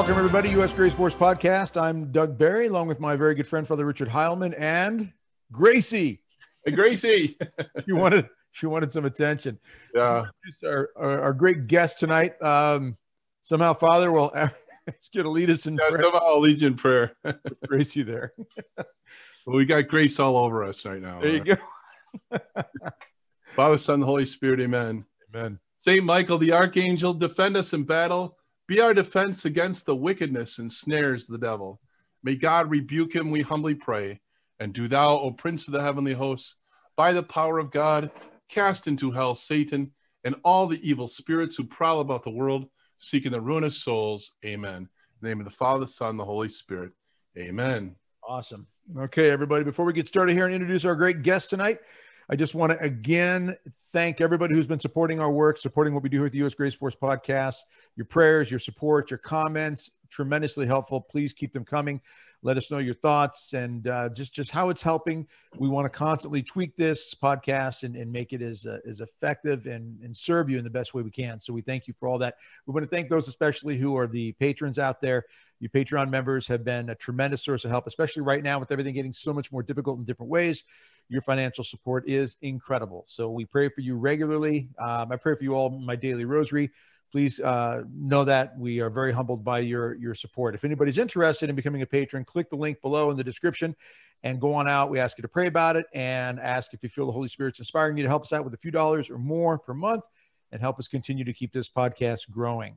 Welcome, everybody. U.S. Grace Force Podcast. I'm Doug Barry, along with my very good friend, Father Richard Heilman, and Gracie. Hey, Gracie. she wanted she wanted some attention. Yeah. Our, our, our great guest tonight. Um, somehow, Father will ask you to lead us in Yeah, prayer. somehow I'll lead you in prayer. with Gracie there. well, we got grace all over us right now. There you go. Father, Son, Holy Spirit, amen. Amen. Saint Michael, the archangel, defend us in battle. Be our defense against the wickedness and snares of the devil. May God rebuke him, we humbly pray. And do thou, O Prince of the heavenly hosts, by the power of God, cast into hell Satan and all the evil spirits who prowl about the world, seeking the ruin of souls. Amen. In the name of the Father, the Son, and the Holy Spirit. Amen. Awesome. Okay, everybody, before we get started here and introduce our great guest tonight, I just want to again thank everybody who's been supporting our work, supporting what we do at the U.S. Grace Force podcast. Your prayers, your support, your comments, tremendously helpful. Please keep them coming. Let us know your thoughts and uh, just just how it's helping. We want to constantly tweak this podcast and, and make it as uh, as effective and, and serve you in the best way we can. So we thank you for all that. We want to thank those especially who are the patrons out there. You Patreon members have been a tremendous source of help, especially right now with everything getting so much more difficult in different ways. Your financial support is incredible. So we pray for you regularly. Um, I pray for you all my daily rosary. Please uh, know that we are very humbled by your your support. If anybody's interested in becoming a patron, click the link below in the description and go on out. We ask you to pray about it and ask if you feel the Holy Spirit's inspiring you to help us out with a few dollars or more per month and help us continue to keep this podcast growing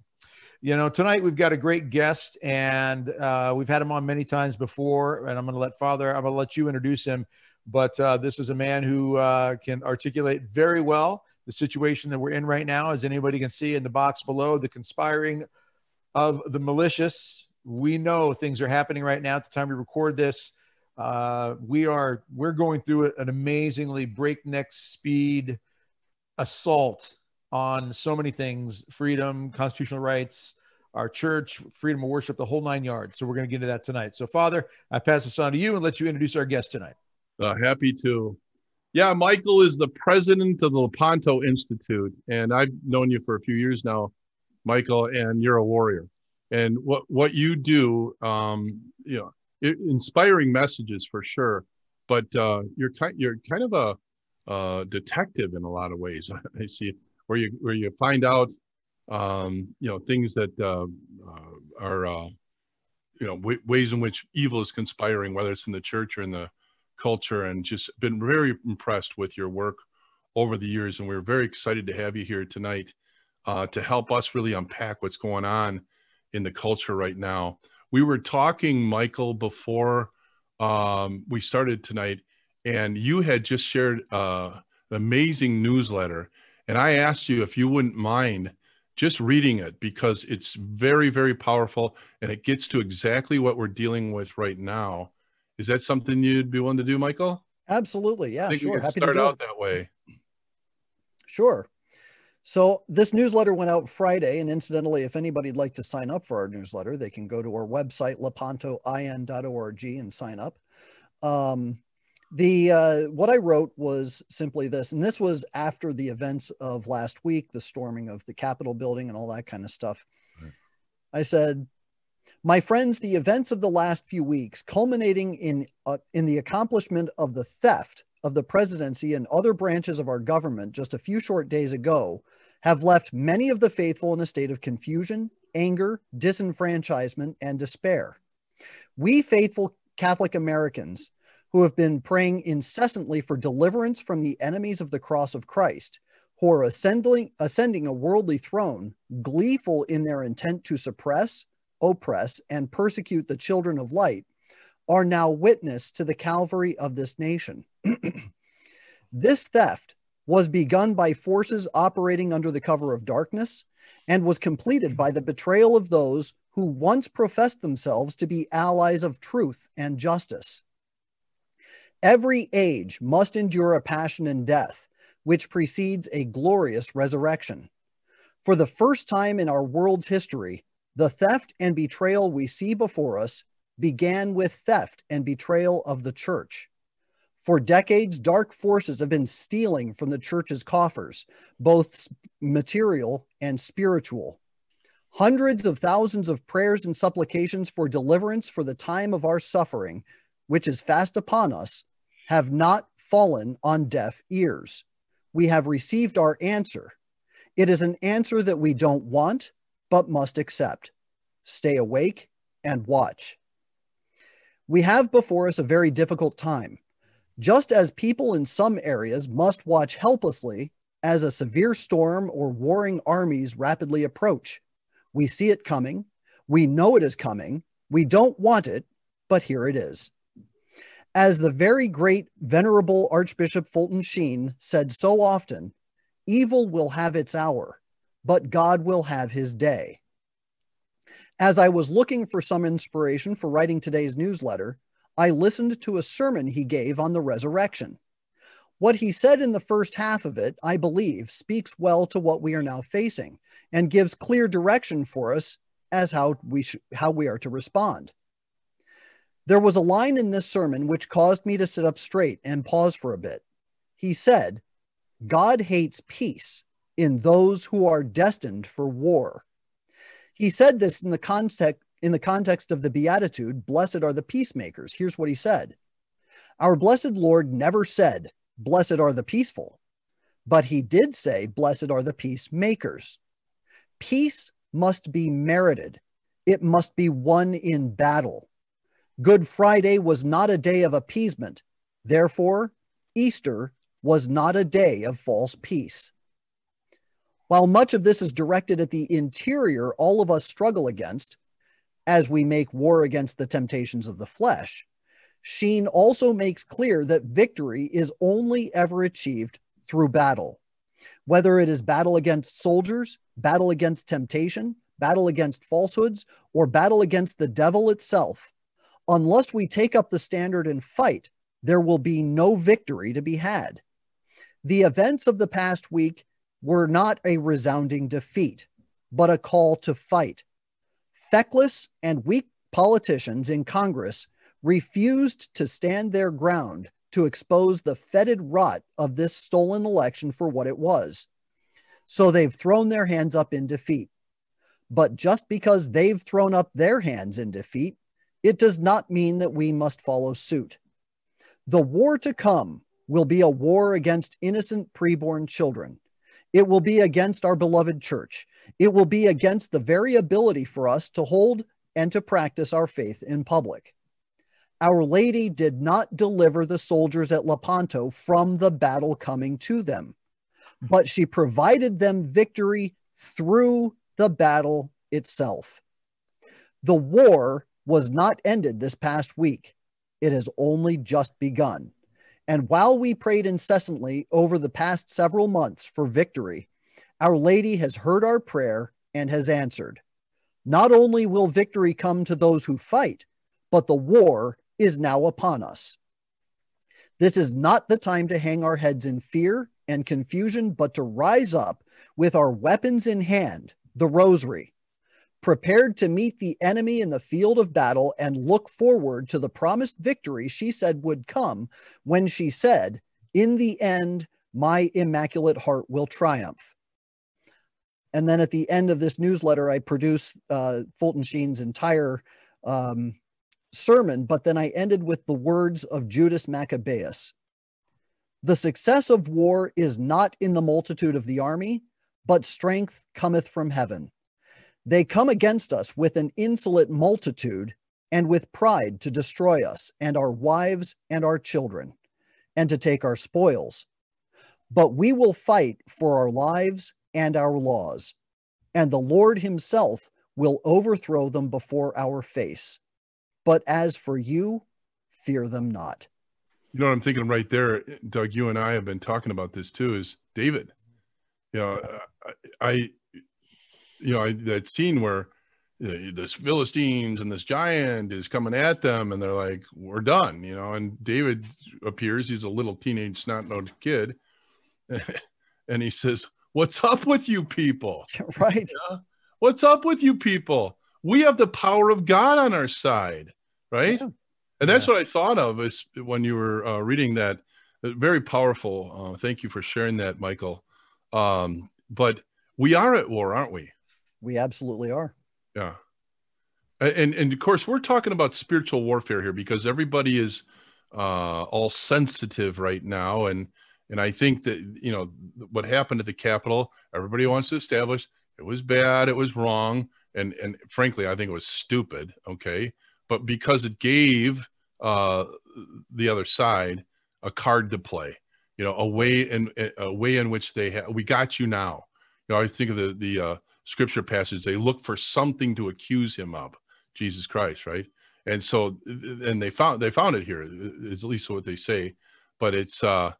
you know tonight we've got a great guest and uh, we've had him on many times before and i'm going to let father i'm going to let you introduce him but uh, this is a man who uh, can articulate very well the situation that we're in right now as anybody can see in the box below the conspiring of the malicious. We know things are happening right now at the time we record this. Uh, we are we're going through an amazingly breakneck speed assault on so many things freedom constitutional rights our church freedom of worship the whole nine yards. So we're going to get into that tonight. So father i pass this on to you and let you introduce our guest tonight. Uh, happy to. Yeah, Michael is the president of the Lepanto Institute, and I've known you for a few years now, Michael, and you're a warrior. And what what you do, um, you know, i- inspiring messages for sure. But uh, you're kind you're kind of a uh, detective in a lot of ways. I see where you where you find out, um, you know, things that uh, uh, are, uh, you know, w- ways in which evil is conspiring, whether it's in the church or in the culture and just been very impressed with your work over the years and we're very excited to have you here tonight uh, to help us really unpack what's going on in the culture right now. We were talking michael before um, we started tonight and you had just shared uh, an amazing newsletter and i asked you if you wouldn't mind just reading it because it's very very powerful and it gets to exactly what we're dealing with right now is that something you'd be willing to do, Michael? Absolutely. Yeah, I think we sure. could Happy start out it. that way. Sure. So this newsletter went out Friday, and incidentally, if anybody'd like to sign up for our newsletter, they can go to our website lepantoin.org and sign up. Um, the uh, what I wrote was simply this, and this was after the events of last week, the storming of the Capitol building, and all that kind of stuff. Right. I said, "My friends, the events of the last few weeks, culminating in uh, in the accomplishment of the theft of the presidency and other branches of our government just a few short days ago, have left many of the faithful in a state of confusion, anger, disenfranchisement, and despair. We faithful Catholic Americans who have been praying incessantly for deliverance from the enemies of the cross of Christ, who are ascending, ascending a worldly throne, gleeful in their intent to suppress, oppress, and persecute the children of light, are now witness to the Calvary of this nation. this theft was begun by forces operating under the cover of darkness and was completed by the betrayal of those who once professed themselves to be allies of truth and justice. Every age must endure a passion and death, which precedes a glorious resurrection. For the first time in our world's history, the theft and betrayal we see before us began with theft and betrayal of the church. For decades, dark forces have been stealing from the church's coffers, both material and spiritual. Hundreds of thousands of prayers and supplications for deliverance for the time of our suffering, which is fast upon us, have not fallen on deaf ears. We have received our answer. It is an answer that we don't want, but must accept. Stay awake and watch. We have before us a very difficult time. Just as people in some areas must watch helplessly as a severe storm or warring armies rapidly approach, we see it coming. We know it is coming. We don't want it, but here it is. As the very great, venerable Archbishop Fulton Sheen said so often, evil will have its hour, but God will have his day. As I was looking for some inspiration for writing today's newsletter, I listened to a sermon he gave on the resurrection. What he said in the first half of it, I believe, speaks well to what we are now facing and gives clear direction for us as how we sh- how we are to respond. There was a line in this sermon which caused me to sit up straight and pause for a bit. He said, God hates peace in those who are destined for war. He said this in the context in the context of the beatitude, blessed are the peacemakers. Here's what he said. Our blessed Lord never said, blessed are the peaceful, but he did say, blessed are the peacemakers. Peace must be merited. It must be won in battle. Good Friday was not a day of appeasement. Therefore, Easter was not a day of false peace. While much of this is directed at the interior all of us struggle against, as we make war against the temptations of the flesh, Sheen also makes clear that victory is only ever achieved through battle. Whether it is battle against soldiers, battle against temptation, battle against falsehoods, or battle against the devil itself, unless we take up the standard and fight, there will be no victory to be had. The events of the past week were not a resounding defeat, but a call to fight. Feckless and weak politicians in Congress refused to stand their ground to expose the fetid rot of this stolen election for what it was. So they've thrown their hands up in defeat. But just because they've thrown up their hands in defeat, it does not mean that we must follow suit. The war to come will be a war against innocent preborn children. It will be against our beloved church. It will be against the very ability for us to hold and to practice our faith in public. Our Lady did not deliver the soldiers at Lepanto from the battle coming to them, but she provided them victory through the battle itself. The war was not ended this past week. It has only just begun. And while we prayed incessantly over the past several months for victory, Our Lady has heard our prayer and has answered. Not only will victory come to those who fight, but the war is now upon us. This is not the time to hang our heads in fear and confusion, but to rise up with our weapons in hand, the rosary, prepared to meet the enemy in the field of battle and look forward to the promised victory she said would come when she said, In the end, my immaculate heart will triumph. And then at the end of this newsletter, I produce uh, Fulton Sheen's entire um, sermon, but then I ended with the words of Judas Maccabeus The success of war is not in the multitude of the army, but strength cometh from heaven. They come against us with an insolent multitude and with pride to destroy us and our wives and our children, and to take our spoils. But we will fight for our lives and our laws, and the Lord himself will overthrow them before our face. But as for you, fear them not. You know what I'm thinking right there, Doug. You and I have been talking about this too. Is David? You know, I, you know, I, that scene where you know, this Philistines and this giant is coming at them, and they're like, "We're done," you know. And David appears; he's a little teenage snot-nosed kid, and he says, "What's up with you people?" right? Yeah? What's up with you people? We have the power of God on our side, right? Yeah. And that's yeah. what I thought of is when you were uh, reading that. Very powerful. Uh, thank you for sharing that, Michael. Um, but we are at war, aren't we? We absolutely are. Yeah. And and of course we're talking about spiritual warfare here because everybody is uh, all sensitive right now and and I think that you know what happened at the Capitol, everybody wants to establish it was bad, it was wrong, and and frankly, I think it was stupid. Okay, but because it gave uh, the other side a card to play, you know, a way in a way in which they have, we got you now. You know, I think of the the uh, scripture passage. They look for something to accuse him of, Jesus Christ, right? And so, and they found they found it here. Is at least what they say, but it's uh,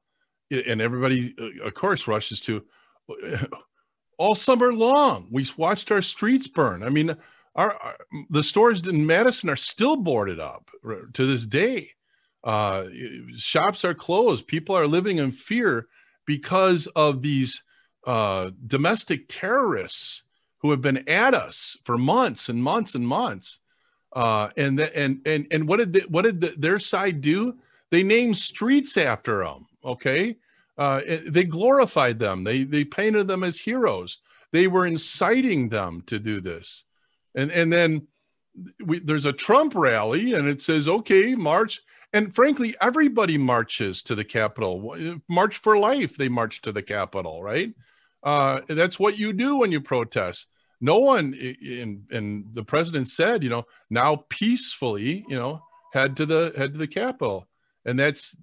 and everybody, uh, of course, rushes to all summer long. We watched our streets burn. I mean, our, our, the stores in Madison are still boarded up to this day. Uh, shops are closed. People are living in fear because of these uh, domestic terrorists who have been at us for months and months and months. Uh, and the, and and and what did the, what did the, their side do? They named streets after them. Okay, uh, they glorified them. They they painted them as heroes. They were inciting them to do this, and and then we, there's a Trump rally, and it says, "Okay, march." And frankly, everybody marches to the Capitol. March for life. They march to the Capitol, right? Uh, that's what you do when you protest. No one in and the president said, you know, now peacefully, you know, head to the head to the Capitol. And that's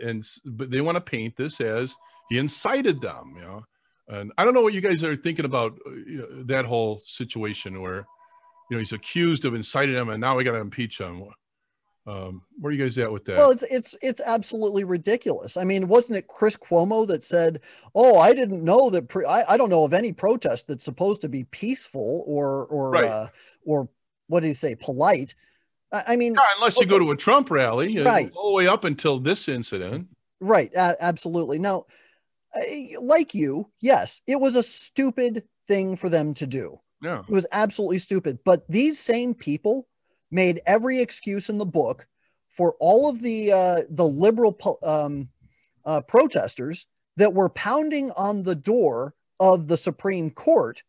and but they want to paint this as he incited them you know? And i don't know what you guys are thinking about uh, you know, that whole situation where you know he's accused of inciting them and now we got to impeach him um, where are you guys at with that? Well, it's it's it's absolutely ridiculous. I mean, wasn't it Chris Cuomo that said, "Oh, I didn't know that. Pre- I I don't know of any protest that's supposed to be peaceful or or right. uh, or what did he say, polite." I mean, yeah, unless you go to a Trump rally, right? All the way up until this incident, right? Uh, absolutely. Now, like you, yes, it was a stupid thing for them to do. Yeah, it was absolutely stupid. But these same people made every excuse in the book for all of the uh, the liberal um, uh, protesters that were pounding on the door of the Supreme Court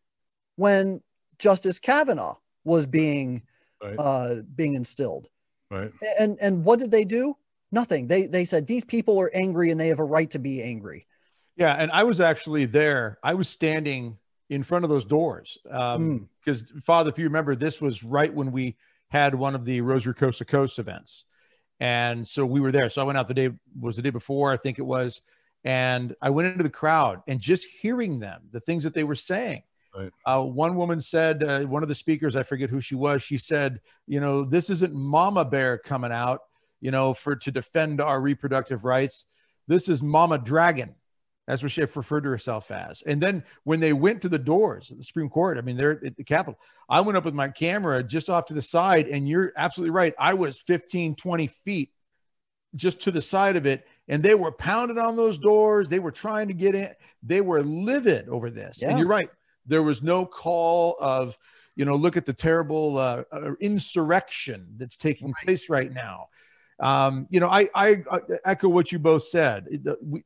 when Justice Kavanaugh was being right. uh, being instilled. Right. And and what did they do? Nothing. They they said these people are angry and they have a right to be angry. Yeah, and I was actually there. I was standing in front of those doors because, um, mm. Father, if you remember, this was right when we had one of the Rosary Coast to Coast events, and so we were there. So I went out the day was the day before, I think it was, and I went into the crowd and just hearing them, the things that they were saying, Right. Uh, one woman said, uh, one of the speakers, I forget who she was, she said, you know, this isn't Mama Bear coming out, you know, for to defend our reproductive rights. This is Mama Dragon. That's what she referred to herself as. And then when they went to the doors of the Supreme Court, I mean, they're at the Capitol. I went up with my camera just off to the side, and you're absolutely right. I was 15, 20 feet just to the side of it and they were pounding on those doors. They were trying to get in. They were livid over this. Yeah. And you're right. There was no call of, you know, look at the terrible uh, uh, insurrection that's taking right. place right now. Um, you know, I, I, I, echo what you both said.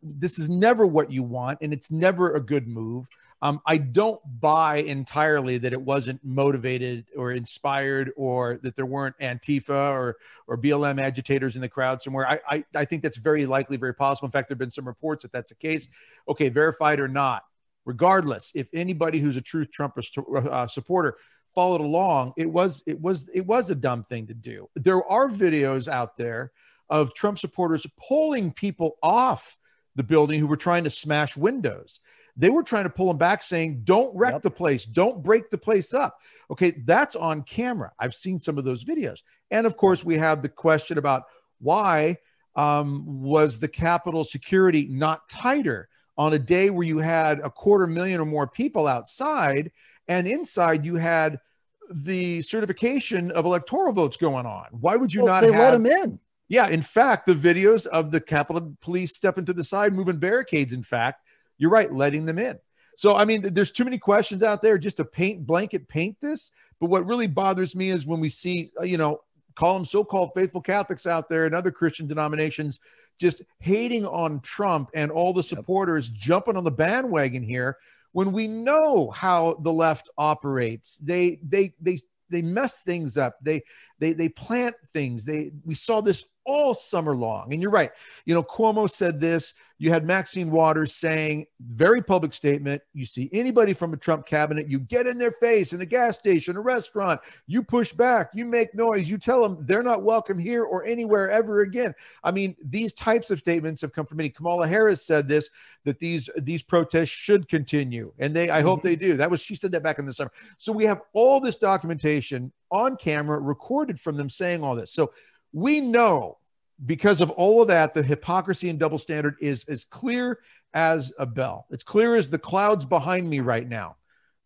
This is never what you want, and it's never a good move. Um, I don't buy entirely that it wasn't motivated or inspired or that there weren't Antifa or, or BLM agitators in the crowd somewhere. I, I, I think that's very likely, very possible. In fact, there have been some reports that that's the case. Okay, verified or not regardless if anybody who's a true Trump uh, supporter followed along it was it was it was a dumb thing to do. There are videos out there of Trump supporters pulling people off the building who were trying to smash windows. They were trying to pull them back saying don't wreck yep. the place. Don't break the place up. Okay that's on camera. I've seen some of those videos. And of course we have the question about why um, was the capitol security not tighter on a day where you had a quarter million or more people outside, and inside you had the certification of electoral votes going on. Why would you well, not? They have, let them in. Yeah, in fact, the videos of the Capitol Police stepping to the side, moving barricades. In fact, you're right, letting them in. So, I mean, there's too many questions out there just to paint blanket paint this. But what really bothers me is when we see, uh, you know, call them so-called faithful Catholics out there and other Christian denominations just hating on Trump and all the supporters yep. jumping on the bandwagon here when we know how the left operates, they they they they mess things up. They they they plant things. They we saw this all summer long. And you're right. You know, Cuomo said this. You had Maxine Waters saying, very public statement. You see anybody from a Trump cabinet, you get in their face in a gas station, a restaurant, you push back, you make noise, you tell them they're not welcome here or anywhere ever again. I mean, these types of statements have come from many. Kamala Harris said this that these these protests should continue, and they I mm-hmm. hope they do. That was she said that back in the summer. So we have all this documentation on camera recorded from them saying all this. So we know because of all of that, the hypocrisy and double standard is as clear as a bell. It's clear as the clouds behind me right now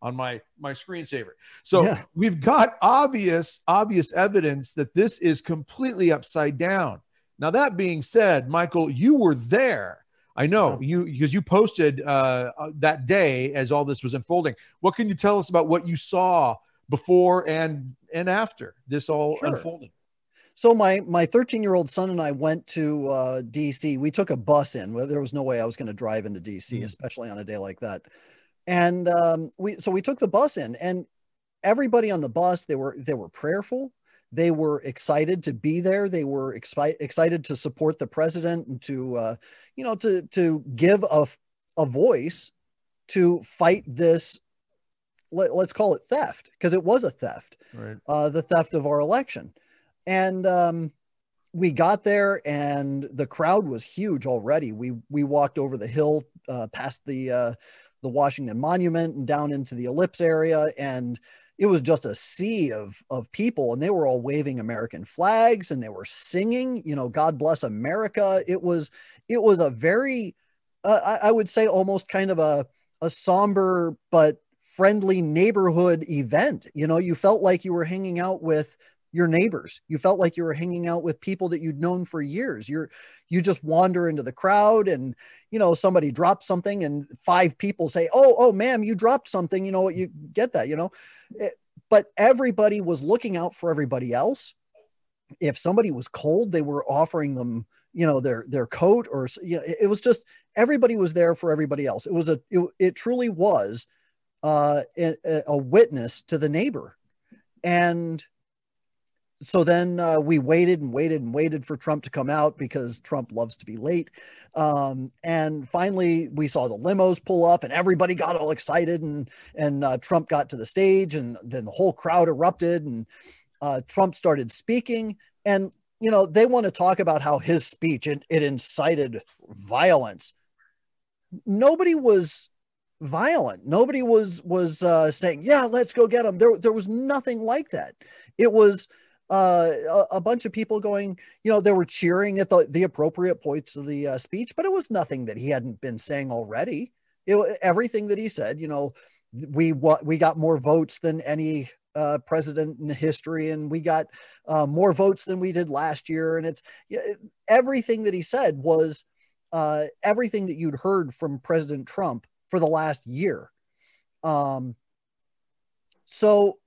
on my my screensaver. So yeah. we've got obvious obvious evidence that this is completely upside down. Now that being said, Michael, you were there. I know you because you posted uh, uh, that day as all this was unfolding. What can you tell us about what you saw before and and after this all sure. unfolding? So my my 13 year old son and I went to uh, DC. We took a bus in. There was no way I was going to drive into DC, mm. especially on a day like that. And um, we so we took the bus in, and everybody on the bus they were they were prayerful. They were excited to be there. They were expi- excited to support the president and to uh, you know to to give a a voice to fight this let, us call it theft because it was a theft right. uh, the theft of our election and um, we got there, and the crowd was huge already. We we walked over the hill uh, past the uh, the Washington Monument and down into the Ellipse area, and it was just a sea of of people, and they were all waving American flags and they were singing, you know, "God bless America." It was it was a very, uh, I, I would say, almost kind of a a somber but friendly neighborhood event. You know, you felt like you were hanging out with your neighbors. You felt like you were hanging out with people that you'd known for years. You're you just wander into the crowd and you know somebody drops something and five people say, "Oh, oh, ma'am, you dropped something." You know what? You get that, you know. It, eh, but everybody was looking out for everybody else. If somebody was cold, they were offering them, you know, their their coat or you know, it was just everybody was there for everybody else. It was a it, it truly was uh, a, a witness to the neighbor. And so then uh, we waited and waited and waited for Trump to come out because Trump loves to be late. Um, and finally, we saw the limos pull up, and everybody got all excited, and and uh, Trump got to the stage, and then the whole crowd erupted, and uh, Trump started speaking, and you know they want to talk about how his speech it, it incited violence. Nobody was violent. Nobody was was uh, saying, "Yeah, let's go get him." There there was nothing like that. It was uh, a, a, bunch of people going, you know, they were cheering at the, the appropriate points of the uh, speech, but it was nothing that he hadn't been saying already. It, everything that he said, you know, we we got more votes than any uh, president in history, and we got uh, more votes than we did last year. And it's everything that he said was uh, everything that you'd heard from President Trump for the last year. Um, so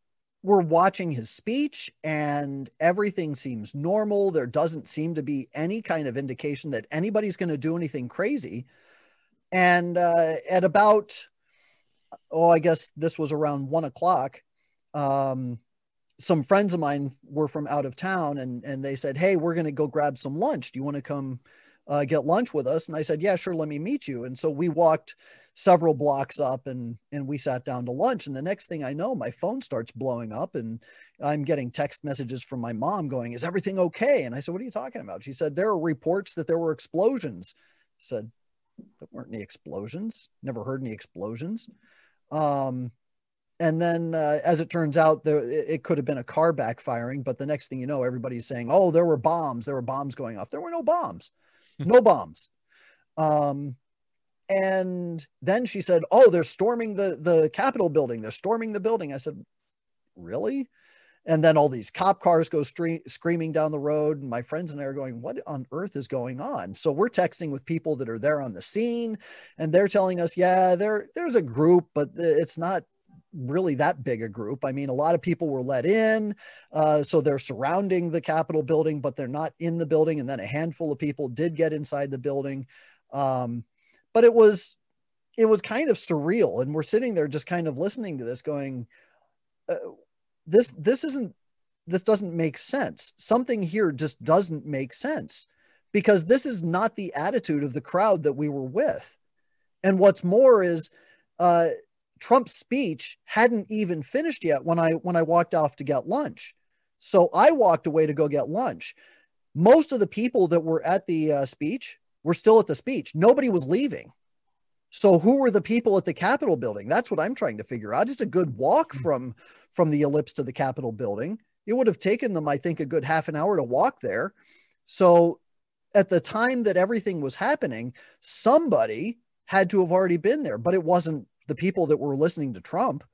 we're watching his speech and everything seems normal. There doesn't seem to be any kind of indication that anybody's going to do anything crazy. And uh, at about, oh, I guess this was around one o'clock. Um, some friends of mine were from out of town and, and they said, Hey, we're going to go grab some lunch. Do you want to come uh, get lunch with us? And I said, Yeah, sure. Let me meet you. And so we walked several blocks up and and we sat down to lunch and the next thing i know my phone starts blowing up and i'm getting text messages from my mom going is everything okay and i said what are you talking about she said there are reports that there were explosions I said there weren't any explosions never heard any explosions um and then uh, as it turns out there it could have been a car backfiring but the next thing you know everybody's saying oh there were bombs there were bombs going off there were no bombs no bombs um and then she said, "Oh, they're storming the the Capitol building. They're storming the building." I said, "Really?" And then all these cop cars go screaming down the road, and my friends and I are going, "What on earth is going on?" So we're texting with people that are there on the scene, and they're telling us, "Yeah, there there's a group, but it's not." Really that big a group. I mean, a lot of people were let in. Uh, so they're surrounding the Capitol building, but they're not in the building. And then a handful of people did get inside the building. Um, but it was it was kind of surreal and we're sitting there just kind of listening to this going uh, this this isn't this doesn't make sense something here just doesn't make sense because this is not the attitude of the crowd that we were with and what's more is uh, trump's speech hadn't even finished yet when i when i walked off to get lunch so i walked away to go get lunch most of the people that were at the uh, speech were still at the speech nobody was leaving so who were the people at the Capitol building? That's what I'm trying to figure out. It's a good walk hmm. from from the ellipse to the Capitol building. It would have taken them, I think, a good half an hour to walk there. So at the time that everything was happening, somebody had to have already been there, but it wasn't the people that were listening to Trump.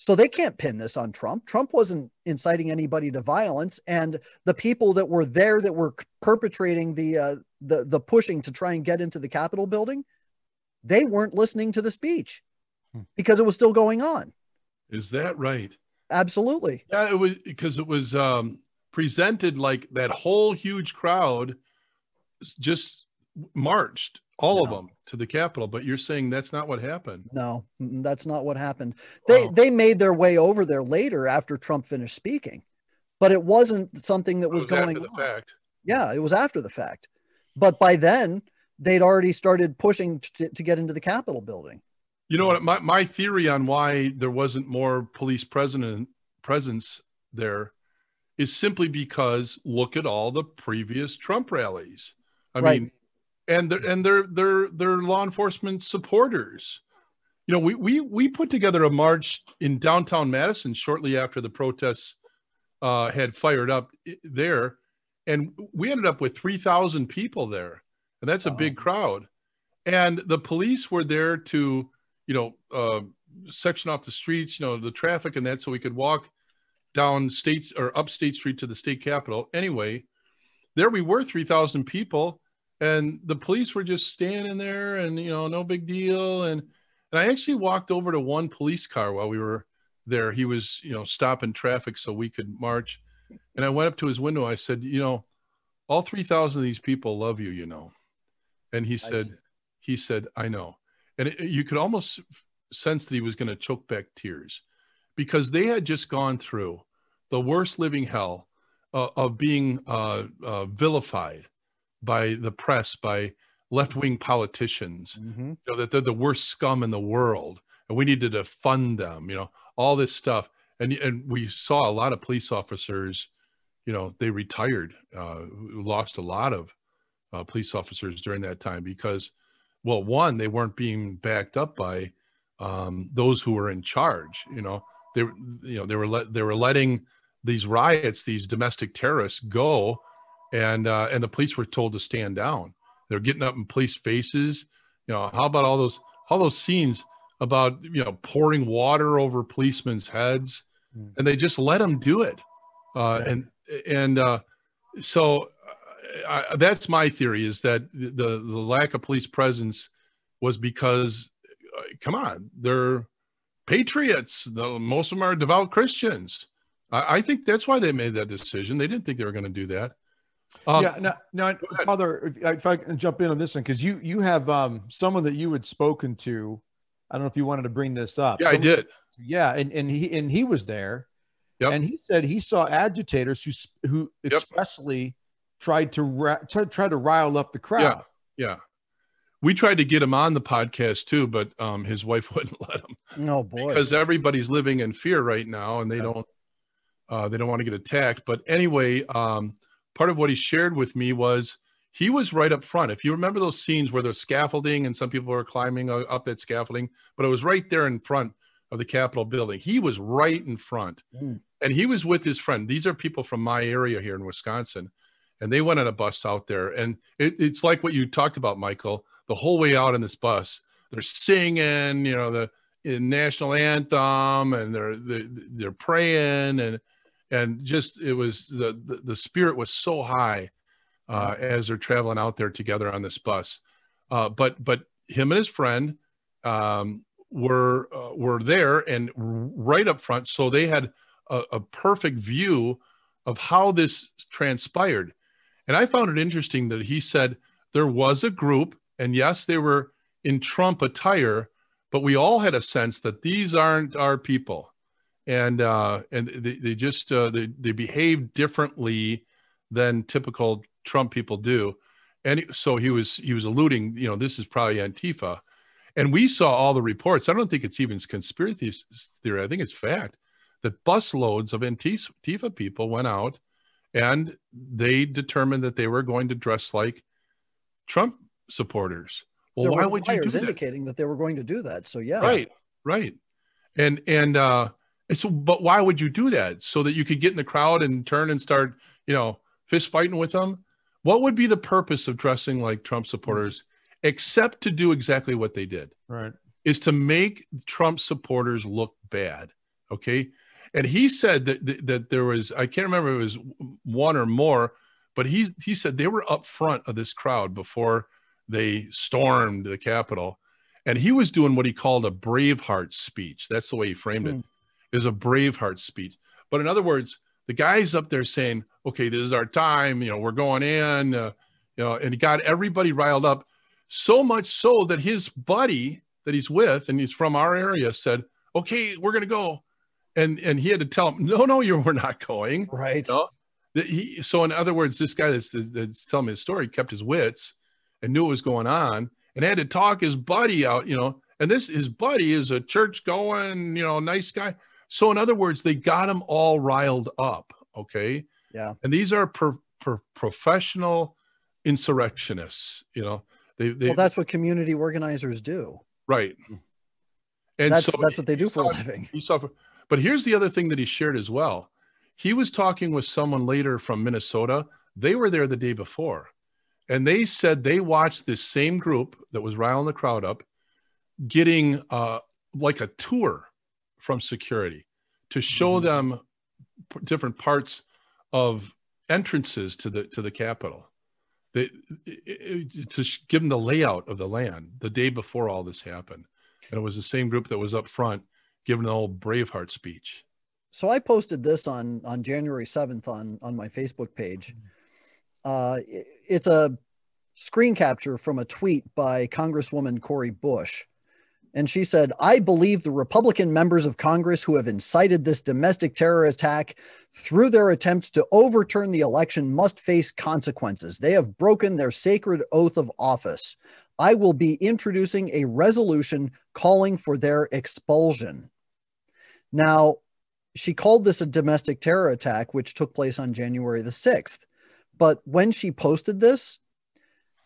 So they can't pin this on Trump. Trump wasn't inciting anybody to violence, and the people that were there that were perpetrating the uh, the the pushing to try and get into the Capitol building they weren't listening to the speech hmm. because it was still going on. Is that right? Absolutely. Yeah, it was because it was um, presented like that whole huge crowd just marched all no. of them to the capitol but you're saying that's not what happened no that's not what happened they wow. they made their way over there later after trump finished speaking but it wasn't something that was, was going on fact. yeah it was after the fact but by then they'd already started pushing to, to get into the Capitol building. You know what? My, my theory on why there wasn't more police present, presence there is simply because look at all the previous Trump rallies. I right. mean, and they're, and they're, they're, they're law enforcement supporters. You know, we, we, we put together a march in downtown Madison shortly after the protests uh, had fired up there. And we ended up with 3,000 people there and that's a big crowd. And the police were there to, you know, uh, section off the streets, you know, the traffic and that, so we could walk down states or up State Street to the state capitol. Anyway, there we were, three thousand people, and the police were just standing there, and you know, no big deal. And and I actually walked over to one police car while we were there. He was, you know, stopping traffic so we could march. And I went up to his window. I said, you know, all 3,000 of these people love you, you know. And he said, he said, I know. And it, you could almost sense that he was going to choke back tears because they had just gone through the worst living hell uh, of being uh, uh, vilified by the press, by left wing politicians, mm-hmm. you know, that they're the worst scum in the world and we needed to fund them, you know, all this stuff. And, and we saw a lot of police officers, you know, they retired, uh, lost a lot of uh, police officers during that time because, well, one, they weren't being backed up by um, those who were in charge. You know, they, you know, they were let, they were letting these riots, these domestic terrorists, go, and uh, and the police were told to stand down. They're getting up in police faces. You know, how about all those all those scenes about you know pouring water over policemen's heads, mm. and they just let them do it. Uh, and and uh, so I, that's my theory is that the the lack of police presence was because uh, come on they're patriots the, most of them are devout christians I, I, think that's why they made that decision they didn't think they were going to do that um, yeah now, now father if, if, i can jump in on this one because you you have um, someone that you had spoken to i don't know if you wanted to bring this up yeah someone, i did yeah and, and he and he was there yep. and he said he saw agitators who who yep. expressly tried to to try to rile up the crowd. Yeah, yeah. We tried to get him on the podcast too, but um, his wife wouldn't let him. Oh boy! Because everybody's living in fear right now, and they yeah. don't uh, they don't want to get attacked. But anyway, um, part of what he shared with me was he was right up front. If you remember those scenes where there's scaffolding and some people are climbing up that scaffolding, but it was right there in front of the Capitol building. He was right in front, mm. and he was with his friend. These are people from my area here in Wisconsin and they went on a bus out there and it, it's like what you talked about michael the whole way out in this bus they're singing you know the national anthem and they're they're, they're praying and and just it was the, the, the spirit was so high uh, as they're traveling out there together on this bus. Uh, but but him and his friend um, were uh, were there and right up front so they had a, a perfect view of how this transpired. And I found it interesting that he said there was a group, and yes, they were in Trump attire, but we all had a sense that these aren't our people, and uh, and they, they just uh, they they behave differently than typical Trump people do, and so he was he was alluding, you know, this is probably Antifa, and we saw all the reports. I don't think it's even conspiracy theory. I think it's fact that busloads of Antifa people went out and they determined that they were going to dress like Trump supporters. Well, there why would you do that? indicating that they were going to do that? So yeah, right, right, and and uh, so, but why would you do that? So that you could get in the crowd and turn and start, you know, fist fighting with them. What would be the purpose of dressing like Trump supporters, except to do exactly what they did? Right, is to make Trump supporters look bad. Okay, and he said that, that, that there was I can't remember it was one or more, but he he said they were up front of this crowd before they stormed the Capitol, and he was doing what he called a Braveheart speech. That's the way he framed it. It was a Braveheart speech. But in other words, the guy's up there saying, "Okay, this is our time. You know, we're going in." Uh, you know, and he got everybody riled up so much so that his buddy that he's with, and he's from our area, said, "Okay, we're going to go." and and he had to tell him, no, no, you were not going. Right. You know? he, so in other words, this guy that's, that's telling me the story kept his wits and knew what was going on and had to talk his buddy out, you know, and this, his buddy is a church going, you know, nice guy. So in other words, they got them all riled up. Okay. Yeah. And these are per, per professional insurrectionists, you know, they, they, well, that's what community organizers do. Right. And that's, so that's what they do for saw, a living. He saw, but here's the other thing that he shared as well. He was talking with someone later from Minnesota. They were there the day before. And they said they watched this same group that was riling the crowd up getting uh, like a tour from security to show mm-hmm. them p- different parts of entrances to the to the Capitol. They, it, it, to give them the layout of the land the day before all this happened. And it was the same group that was up front giving an old Braveheart speech. So I posted this on on January 7th on on my Facebook page. Uh, it's a screen capture from a tweet by Congresswoman Cori Bush. And she said, I believe the Republican members of Congress who have incited this domestic terror attack through their attempts to overturn the election must face consequences. They have broken their sacred oath of office. I will be introducing a resolution calling for their expulsion. Now, she called this a domestic terror attack, which took place on January the 6th. But when she posted this,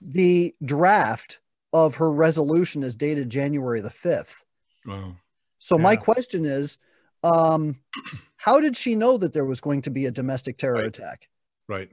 the draft of her resolution is dated January the 5th. Wow. So, yeah. my question is um, how did she know that there was going to be a domestic terror right. attack? Right.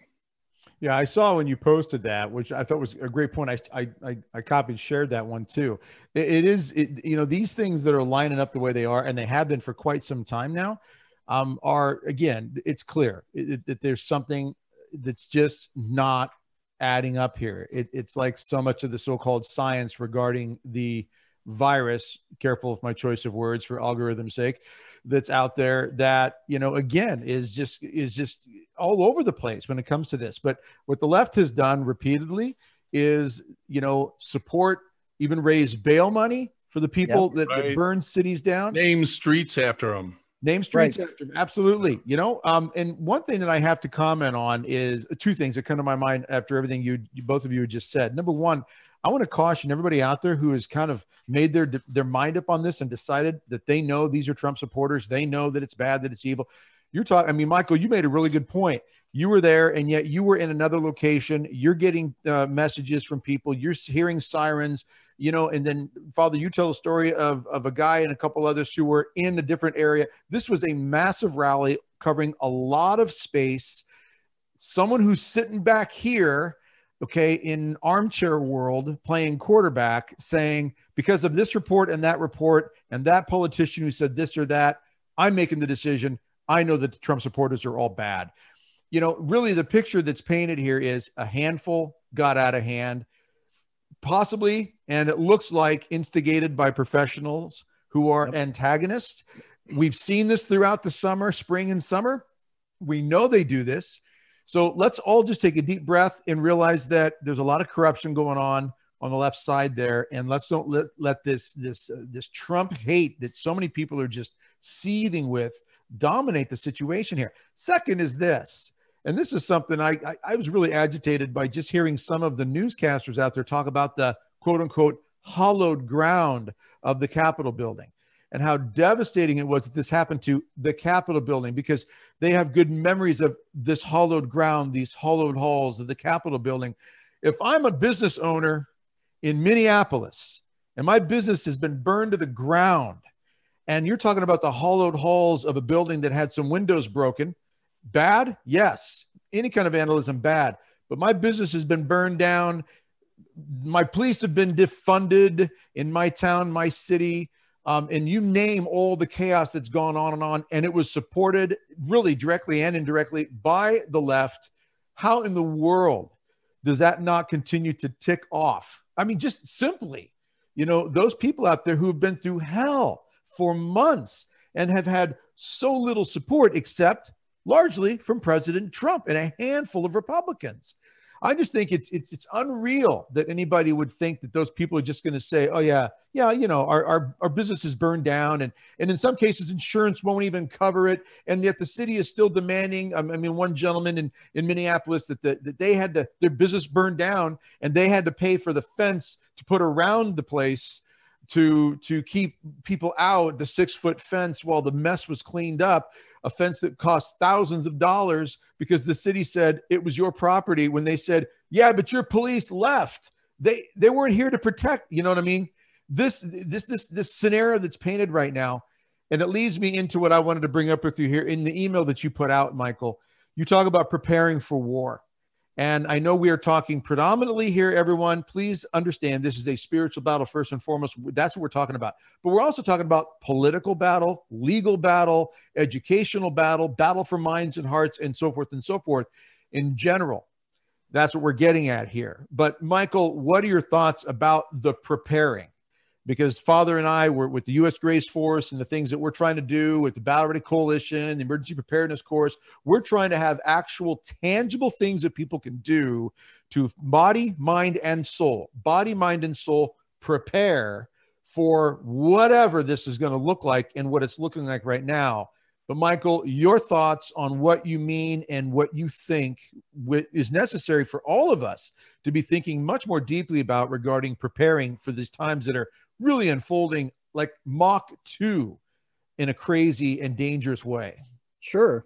Yeah, I saw when you posted that, which I thought was a great point. I I I, copied, shared that one too. it, it is, it, you know, these things that are lining up the way they are, and they have been for quite some time now, um, are again, it's clear that there's something that's just not adding up here. It, it's like so much of the so-called science regarding the virus. Careful of my choice of words for algorithm's sake that's out there that you know again is just is just all over the place when it comes to this but what the left has done repeatedly is you know support even raise bail money for the people yep, that, right. that, burn cities down name streets after them name streets right. after absolutely you know um and one thing that i have to comment on is two things that come to my mind after everything you, you both of you just said number one I want to caution everybody out there who has kind of made their their mind up on this and decided that they know these are Trump supporters. They know that it's bad, that it's evil. You're talking. I mean, Michael, you made a really good point. You were there, and yet you were in another location. You're getting uh, messages from people. You're hearing sirens. You know, and then Father, you tell a story of of a guy and a couple others who were in a different area. This was a massive rally covering a lot of space. Someone who's sitting back here okay, in armchair world playing quarterback saying, because of this report and that report and that politician who said this or that, I'm making the decision. I know that the Trump supporters are all bad. You know, really the picture that's painted here is a handful got out of hand, possibly, and it looks like instigated by professionals who are yep. antagonists. We've seen this throughout the summer, spring, and summer. We know they do this. So let's all just take a deep breath and realize that there's a lot of corruption going on. on the left side there, and let's don't let let this this uh, this Trump hate that so many people are just seething with dominate the situation here. Second is this, and this is something I, I I was really agitated by just hearing some of the newscasters out there talk about the quote unquote hollowed ground of the Capitol building and how devastating it was that this happened to the Capitol building because they have good memories of this hollowed ground, these hollowed halls of the Capitol building. If I'm a business owner in Minneapolis and my business has been burned to the ground, and you're talking about the hollowed halls of a building that had some windows broken, bad? Yes. Any kind of vandalism, bad. But my business has been burned down. My police have been defunded in my town, my city um, and you name all the chaos that's gone on and on, and it was supported really directly and indirectly by the left. How in the world does that not continue to tick off? I mean, just simply, you know, those people out there who have been through hell for months and have had so little support, except largely from President Trump and a handful of Republicans. I just think it's it's it's unreal that anybody would think that those people are just going to say, "Oh yeah, yeah, you know, our, our our business is burned down," and and in some cases, insurance won't even cover it, and yet the city is still demanding. Um, I mean, one gentleman in in Minneapolis that the, that they had to their business burned down, and they had to pay for the fence to put around the place to to keep people out the six foot fence while the mess was cleaned up a fence that cost thousands of dollars because the city said it was your property when they said, "Yeah, but your police left. They they weren't here to protect." You know what I mean? This this this this scenario that's painted right now, and it leads me into what I wanted to bring up with you here in the email that you put out, Michael. You talk about preparing for war. And I know we are talking predominantly here, everyone. Please understand this is a spiritual battle, first and foremost. That's what we're talking about. But we're also talking about political battle, legal battle, educational battle, battle for minds and hearts, and so forth and so forth in general. That's what we're getting at here. But, Michael, what are your thoughts about the preparing? Because Father and I were with the U.S. Grace Force and the things that we're trying to do with the Battle Ready Coalition, the Emergency Preparedness Course. We're trying to have actual, tangible things that people can do to body, mind, and soul, body, mind, and soul prepare for whatever this is going to look like and what it's looking like right now. But Michael, your thoughts on what you mean and what you think is necessary for all of us to be thinking much more deeply about regarding preparing for these times that are really unfolding like Mach 2 in a crazy and dangerous way. Sure.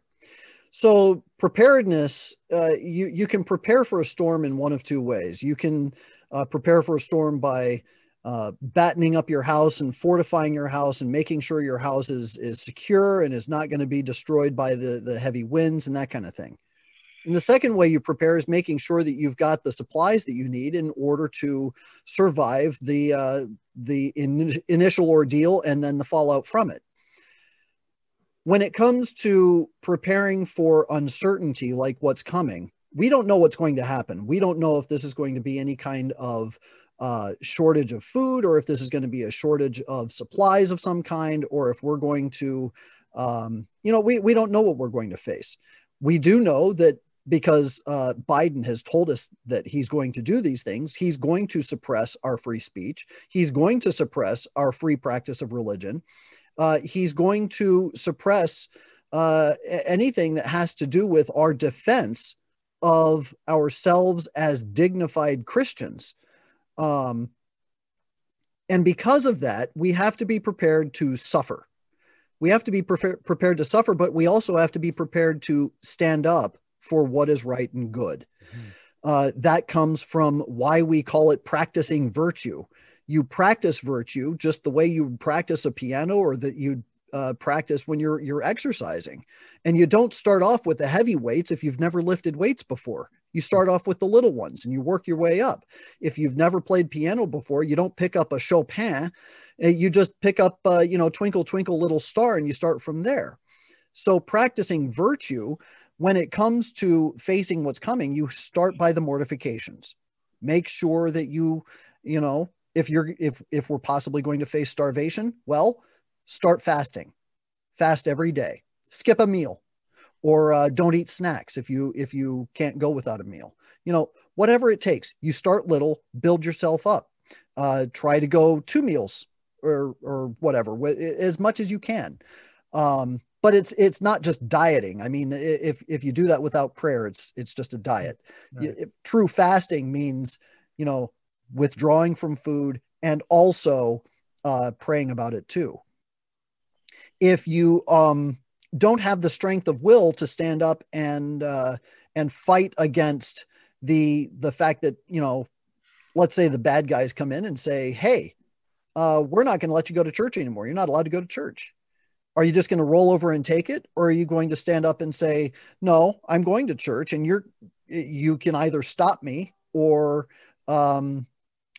So preparedness, uh, you you can prepare for a storm in one of two ways. You can uh, prepare for a storm by uh, battening up your house and fortifying your house and making sure your house is is secure and is not going to be destroyed by the the heavy winds and that kind of thing. And the second way you prepare is making sure that you've got the supplies that you need in order to survive the uh, the in, initial ordeal and then the fallout from it. When it comes to preparing for uncertainty, like what's coming, we don't know what's going to happen. We don't know if this is going to be any kind of uh, shortage of food or if this is going to be a shortage of supplies of some kind or if we're going to um, you know we, we don't know what we're going to face we do know that because uh, Biden has told us that he's going to do these things. He's going to suppress our free speech. He's going to suppress our free practice of religion. Uh, he's going to suppress uh, anything that has to do with our defense of ourselves as dignified Christians. Um, and because of that, we have to be prepared to suffer. We have to be pre- prepared to suffer, but we also have to be prepared to stand up for what is right and good. Mm-hmm. Uh, that comes from why we call it practicing virtue. You practice virtue just the way you practice a piano or that you uh, practice when you're you're exercising, and you don't start off with the heavy weights if you've never lifted weights before. You start off with the little ones and you work your way up. If you've never played piano before, you don't pick up a Chopin. Uh, you just pick up, uh, you know, Twinkle Twinkle Little Star, and you start from there. So practicing virtue when it comes to facing what's coming, you start by the mortifications. Make sure that you, you know, if you're if if we're possibly going to face starvation, well, start fasting. Fast every day. Skip a meal, or uh, don't eat snacks if you if you can't go without a meal. You know, whatever it takes. You start little, build yourself up. Uh, try to go two meals or or whatever, as much as you can. Um, but it's it's not just dieting. I mean, if if you do that without prayer, it's it's just a diet. Right. If, true fasting means, you know, withdrawing from food and also uh, praying about it too. If you um, don't have the strength of will to stand up and uh, and fight against the the fact that you know let's say the bad guys come in and say hey uh, we're not going to let you go to church anymore you're not allowed to go to church are you just going to roll over and take it or are you going to stand up and say no i'm going to church and you're you can either stop me or um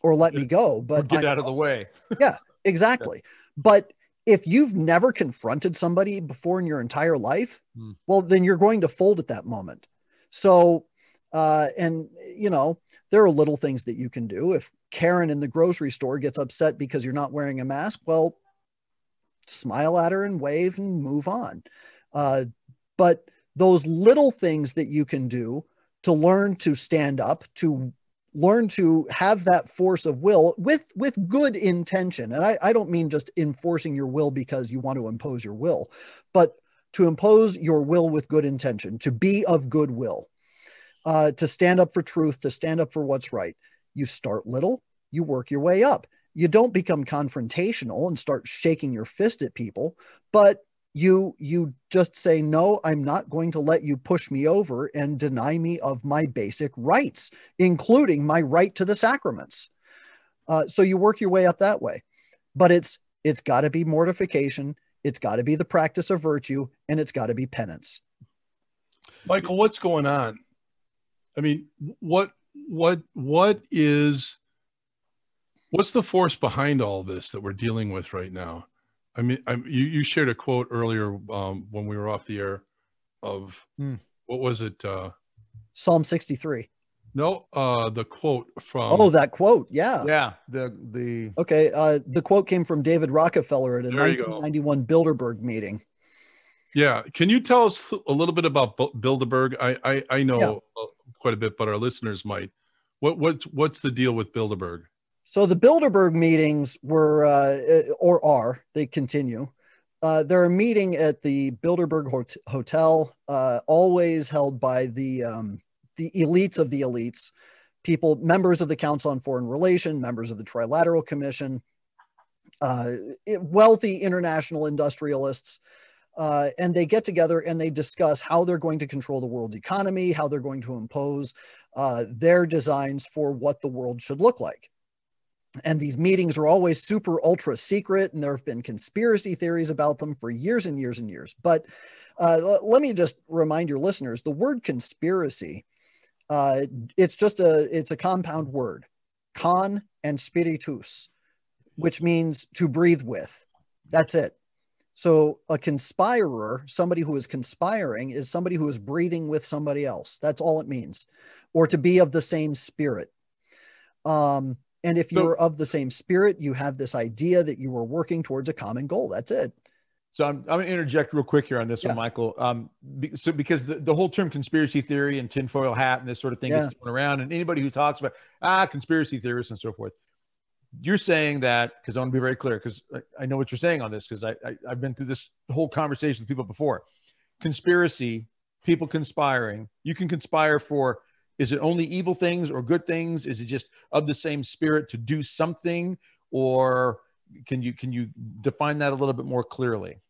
or let me go but or get I'm, out of the way yeah exactly yeah. but if you've never confronted somebody before in your entire life, hmm. well, then you're going to fold at that moment. So, uh, and you know, there are little things that you can do. If Karen in the grocery store gets upset because you're not wearing a mask, well, smile at her and wave and move on. Uh, but those little things that you can do to learn to stand up, to learn to have that force of will with with good intention. And I, I don't mean just enforcing your will because you want to impose your will but to impose your will with good intention to be of goodwill uh, to stand up for truth to stand up for what's right. You start little you work your way up you don't become confrontational and start shaking your fist at people but you you just say no i'm not going to let you push me over and deny me of my basic rights including my right to the sacraments. Uh, so you work your way up that way. But it's it's got to be mortification it's got to be the practice of virtue and it's got to be penance. Michael what's going on? I mean what what what is what's the force behind all this that we're dealing with right now I mean, I'm, you, you shared a quote earlier um, when we were off the air of hmm. what was it? Uh, Psalm 63. No, uh, the quote from. Oh, that quote. Yeah. Yeah. The, the, okay. Uh, the quote came from David Rockefeller at a 1991 Bilderberg meeting. Yeah. Can you tell us a little bit about Bilderberg? I, I, I know yeah. quite a bit, but our listeners might. What, what, what's the deal with Bilderberg? So the Bilderberg meetings were, uh, or are, they continue. Uh, they're a meeting at the Bilderberg Hot- Hotel, uh, always held by the um, the elites of the elites, people, members of the Council on Foreign Relations, members of the Trilateral Commission, uh, wealthy international industrialists. Uh, and they get together and they discuss how they're going to control the world's economy, how they're going to impose uh, their designs for what the world should look like and these meetings are always super ultra secret and there have been conspiracy theories about them for years and years and years. But uh, l- let me just remind your listeners the word conspiracy uh, it's just a it's a compound word con and spiritus which means to breathe with. That's it. So a conspirer somebody who is conspiring is somebody who is breathing with somebody else. That's all it means. Or to be of the same spirit. Um, and if you're so, of the same spirit, you have this idea that you are working towards a common goal. That's it. So I'm, I'm going to interject real quick here on this yeah. one, Michael. Um, be, so because the, the whole term conspiracy theory and tinfoil hat and this sort of thing yeah. gets thrown around, and anybody who talks about ah conspiracy theorists and so forth, you're saying that because I want to be very clear because I, I, know what you're saying on this because I, I I've been through this whole conversation with people before. Conspiracy, people conspiring. You can conspire for is it only evil things or good things? Is it just of the same spirit to do something, or can you can you define that a little bit more clearly?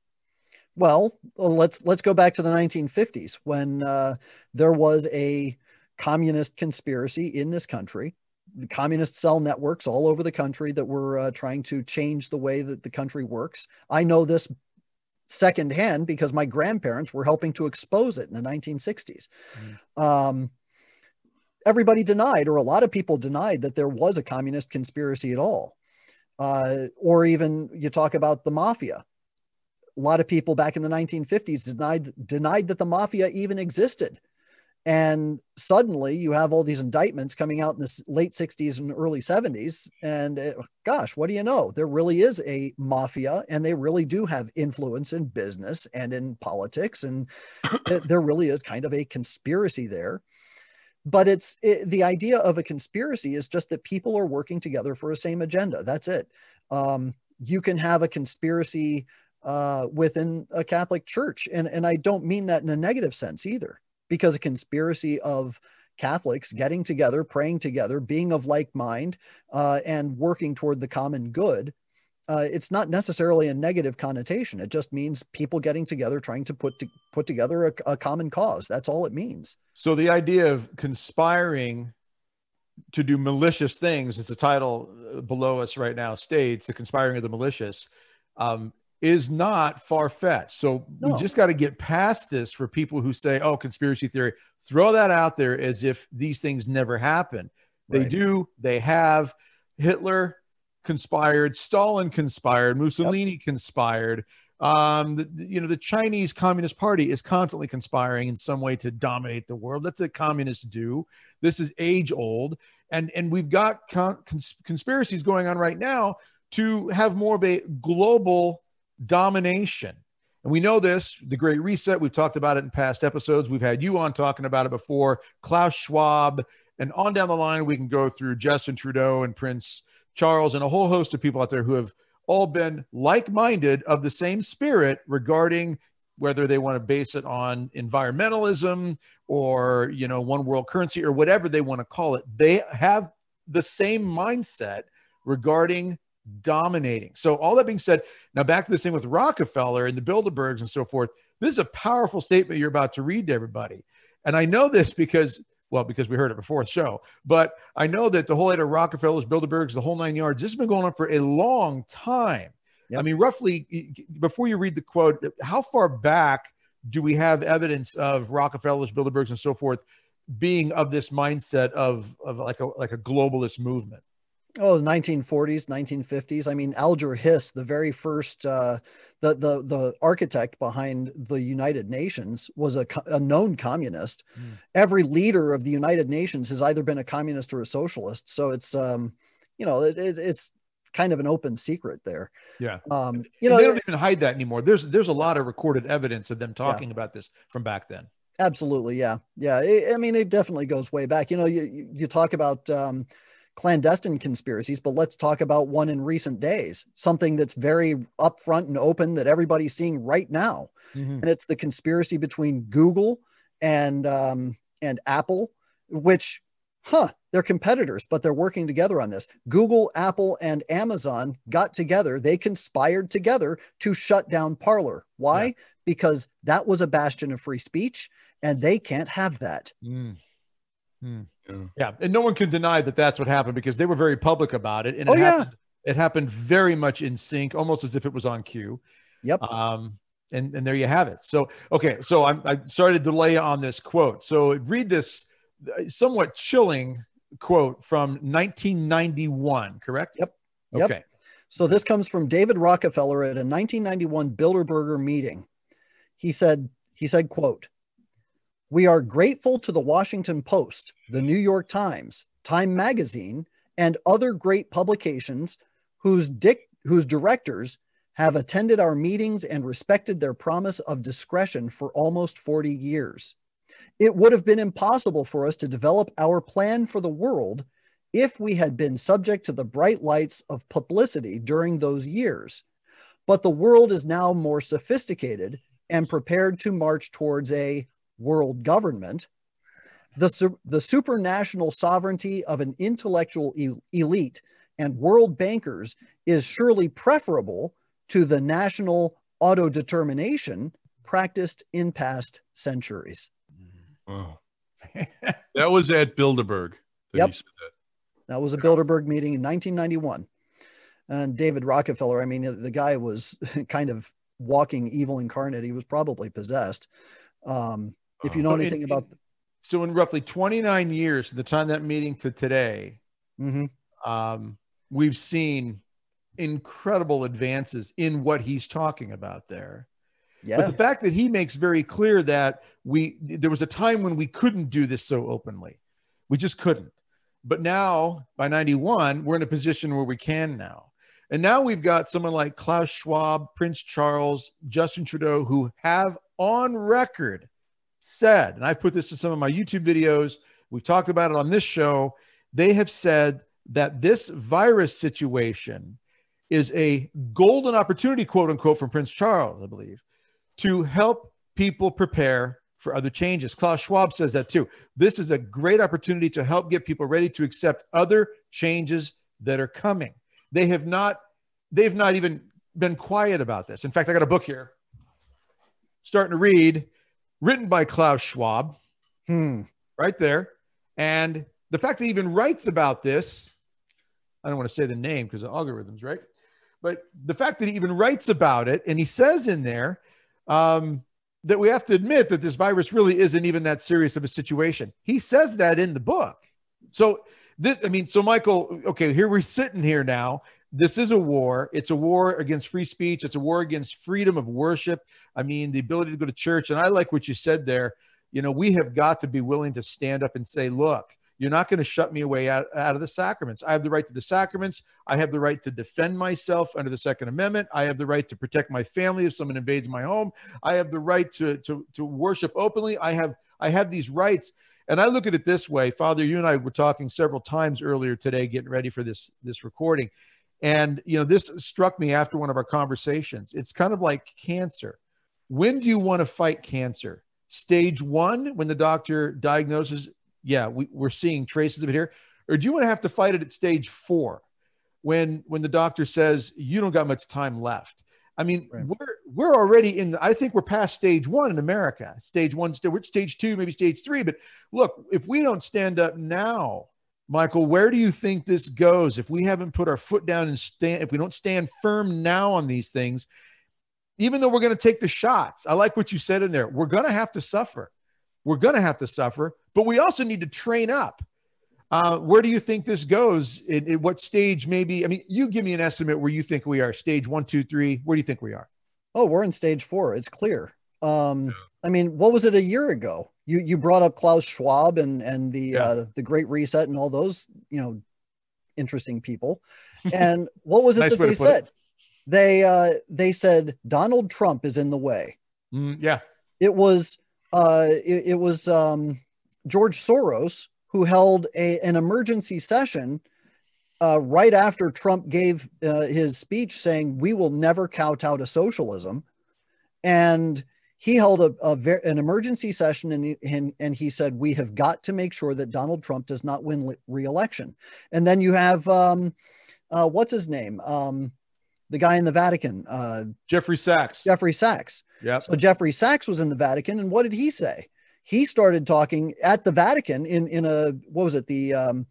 Well, let's let's go back to the 1950s when uh, there was a communist conspiracy in this country. The communist cell networks all over the country that were uh, trying to change the way that the country works. I know this secondhand because my grandparents were helping to expose it in the 1960s. Mm. Um, everybody denied, or a lot of people denied, that there was a communist conspiracy at all. Uh, or even you talk about the mafia. A lot of people back in the 1950s denied denied that the mafia even existed. And suddenly you have all these indictments coming out in the late 60s and early 70s. And uh, gosh, what do you know? There really is a mafia and they really do have influence in business and in politics. And there really is kind of a conspiracy there but it's it, the idea of a conspiracy is just that people are working together for a same agenda. That's it. Um, you can have a conspiracy uh, within a Catholic church, and and I don't mean that in a negative sense either, because a conspiracy of Catholics getting together, praying together, being of like mind, uh, and working toward the common good uh, it's not necessarily a negative connotation. It just means people getting together, trying to put to, put together a, a common cause. That's all it means. So the idea of conspiring to do malicious things, as the title uh, below us right now states, the conspiring of the malicious, um, is not far fetched. So no. we just got to get past this for people who say, "Oh, conspiracy theory." Throw that out there as if these things never happen. They right. do. They have. Hitler conspired, Stalin conspired, Mussolini yep. conspired. Um, the, you know, the Chinese Communist Party is constantly conspiring in some way to dominate the world. That's what communists do. This is age old, and and we've got con- cons- conspiracies going on right now to have more of a global domination. And we know this, the Great Reset. We've talked about it in past episodes. We've had you on talking about it before. Klaus Schwab, and on down the line, we can go through Justin Trudeau and Prince Charles, and a whole host of people out there who have all been like minded of the same spirit regarding whether they want to base it on environmentalism or you know one world currency or whatever they want to call it. They have the same mindset regarding dominating. So all that being said now back to the same with rockefeller and the bilderbergs and so forth. This is a powerful statement you're about to read to everybody. And i know this because well, because we heard it before the show. But I know that the whole idea of Rockefellers, Bilderbergs, the whole nine yards, this has been going on for a long time. Yep. I mean, roughly, before you read the quote, how far back do we have evidence of Rockefellers, Bilderbergs, and so forth being of this mindset of, of like a like a globalist movement? Oh, the 1940s, 1950s. I mean, Alger Hiss, the very first, uh, the the the architect behind the United Nations, was a, a known communist. Mm. Every leader of the United Nations has either been a communist or a socialist. So it's, um, you know, it, it, it's kind of an open secret there. Yeah. Um, you know, they don't even hide that anymore. There's there's a lot of recorded evidence of them talking yeah. about this from back then. Absolutely, yeah, yeah. I mean, it definitely goes way back. You know, you you talk about. Um, clandestine conspiracies, but let's talk about one in recent days, something that's very upfront and open that everybody's seeing right now. Mm-hmm. And it's the conspiracy between Google and um, and Apple, which, huh, they're competitors, but they're working together on this. Google, Apple, and Amazon got together. They conspired together to shut down Parler. Why? Yeah. Because that was a bastion of free speech, and they can't have that. Mm. Mm. Yeah. yeah. And no one can deny that that's what happened because they were very public about it. And oh, it, yeah. happened, it happened very much in sync, almost as if it was on cue. Yep. Um, and, and there you have it. So, okay. So I'm, I'm sorry to delay on this quote. So read this uh, somewhat chilling quote from 1991, correct? Yep. Okay. So this comes from David Rockefeller at a 1991 Bilderberger meeting. He said, he said, quote, we are grateful to the Washington Post, the New York Times, Time Magazine, and other great publications whose, dic- whose directors have attended our meetings and respected their promise of discretion for almost 40 years. It would have been impossible for us to develop our plan for the world if we had been subject to the bright lights of publicity during those years. But the world is now more sophisticated and prepared to march towards a world government, the, the supranational sovereignty of an intellectual e- elite and world bankers is surely preferable to the national autodetermination practiced in past centuries. Oh. that was at Bilderberg. That yep. That. that. was a Bilderberg meeting in 1991. And David Rockefeller, I mean, the guy was kind of walking evil incarnate. He was probably possessed. Um, if you know anything in, about. so in roughly 29 years, from the time that meeting to today, mm-hmm. um, we've seen incredible advances in what he's talking about there. Yeah. But the fact that he makes very clear that we there was a time when we couldn't do this so openly. We just couldn't. But now by 91, we're in a position where we can now. And now we've got someone like Klaus Schwab, Prince Charles, Justin Trudeau, who have on record said, and I've put this in some of my YouTube videos We've talked about it on this show. They have said that this virus situation is a golden opportunity, quote unquote, from Prince Charles, I believe, to help people prepare for other changes. Klaus Schwab says that too. This is a great opportunity to help get people ready to accept other changes that are coming. They have not, they've not even been quiet about this. In fact, I got a book here, starting to read, written by Klaus Schwab, Hmm. right there. And the fact that he even writes about this, I don't want to say the name because of algorithms, right? But the fact that he even writes about it and he says in there um, that we have to admit that this virus really isn't even that serious of a situation. He says that in the book. So this, I mean, so Michael, okay, here we're sitting here now. This is a war. It's a war against free speech. It's a war against freedom of worship. I mean, the ability to go to church. And I like what you said there. You know, we have got to be willing to stand up and say, look, you're not going to shut me away out, out of the sacraments. I have the right to the sacraments. I have the right to defend myself under the Second Amendment. I have the right to protect my family if someone invades my home. I have the right to, to, to worship openly. I have I have these rights. And I look at it this way, Father. You and I were talking several times earlier today, getting ready for this this recording, and you know this struck me after one of our conversations. It's kind of like cancer. When do you want to fight cancer? Stage one, when the doctor diagnoses yeah, we, we're seeing traces of it here. Or do you want to have to fight it at stage four when when the doctor says you don't got much time left? I mean, right. we're we're already in. The, I think we're past stage one in America. Stage one, we're stage two, maybe stage three. But look, if we don't stand up now, Michael, where do you think this goes? If we haven't put our foot down and stand, if we don't stand firm now on these things, even though we're going to take the shots, I like what you said in there. We're going to have to suffer. We're going to have to suffer but we also need to train up. Uh, where do you think this goes? In, in, what stage, maybe? I mean, you give me an estimate where you think we are. Stage one, two, three. Where do you think we are? Oh, we're in stage four. It's clear. Um, I mean, what was it a year ago? You you brought up Klaus Schwab and and the yeah. uh, the Great Reset and all those you know interesting people. And what was it nice that they said? It. They uh, they said Donald Trump is in the way. Mm, yeah, it was uh, it, it was um, George Soros, who held a, an emergency session uh, right after Trump gave uh, his speech saying, We will never kowtow to socialism. And he held a, a ver- an emergency session and he, and, and he said, We have got to make sure that Donald Trump does not win re election. And then you have, um, uh, what's his name? Um, the guy in the Vatican, uh, Jeffrey Sachs. Jeffrey Sachs. Yeah. So Jeffrey Sachs was in the Vatican, and what did he say? he started talking at the Vatican in in a what was it the um,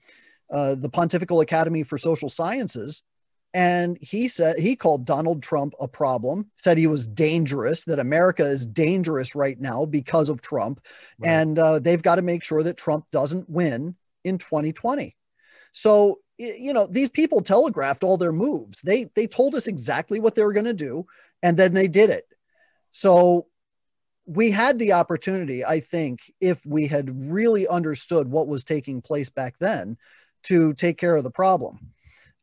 uh, the Pontifical Academy for Social Sciences, and he said he called Donald Trump a problem, said he was dangerous, that America is dangerous right now because of Trump, right. and uh, they've got to make sure that Trump doesn't win in 2020. So you know these people telegraphed all their moves. They they told us exactly what they were going to do, and then they did it. So we had the opportunity, I think, if we had really understood what was taking place back then, to take care of the problem.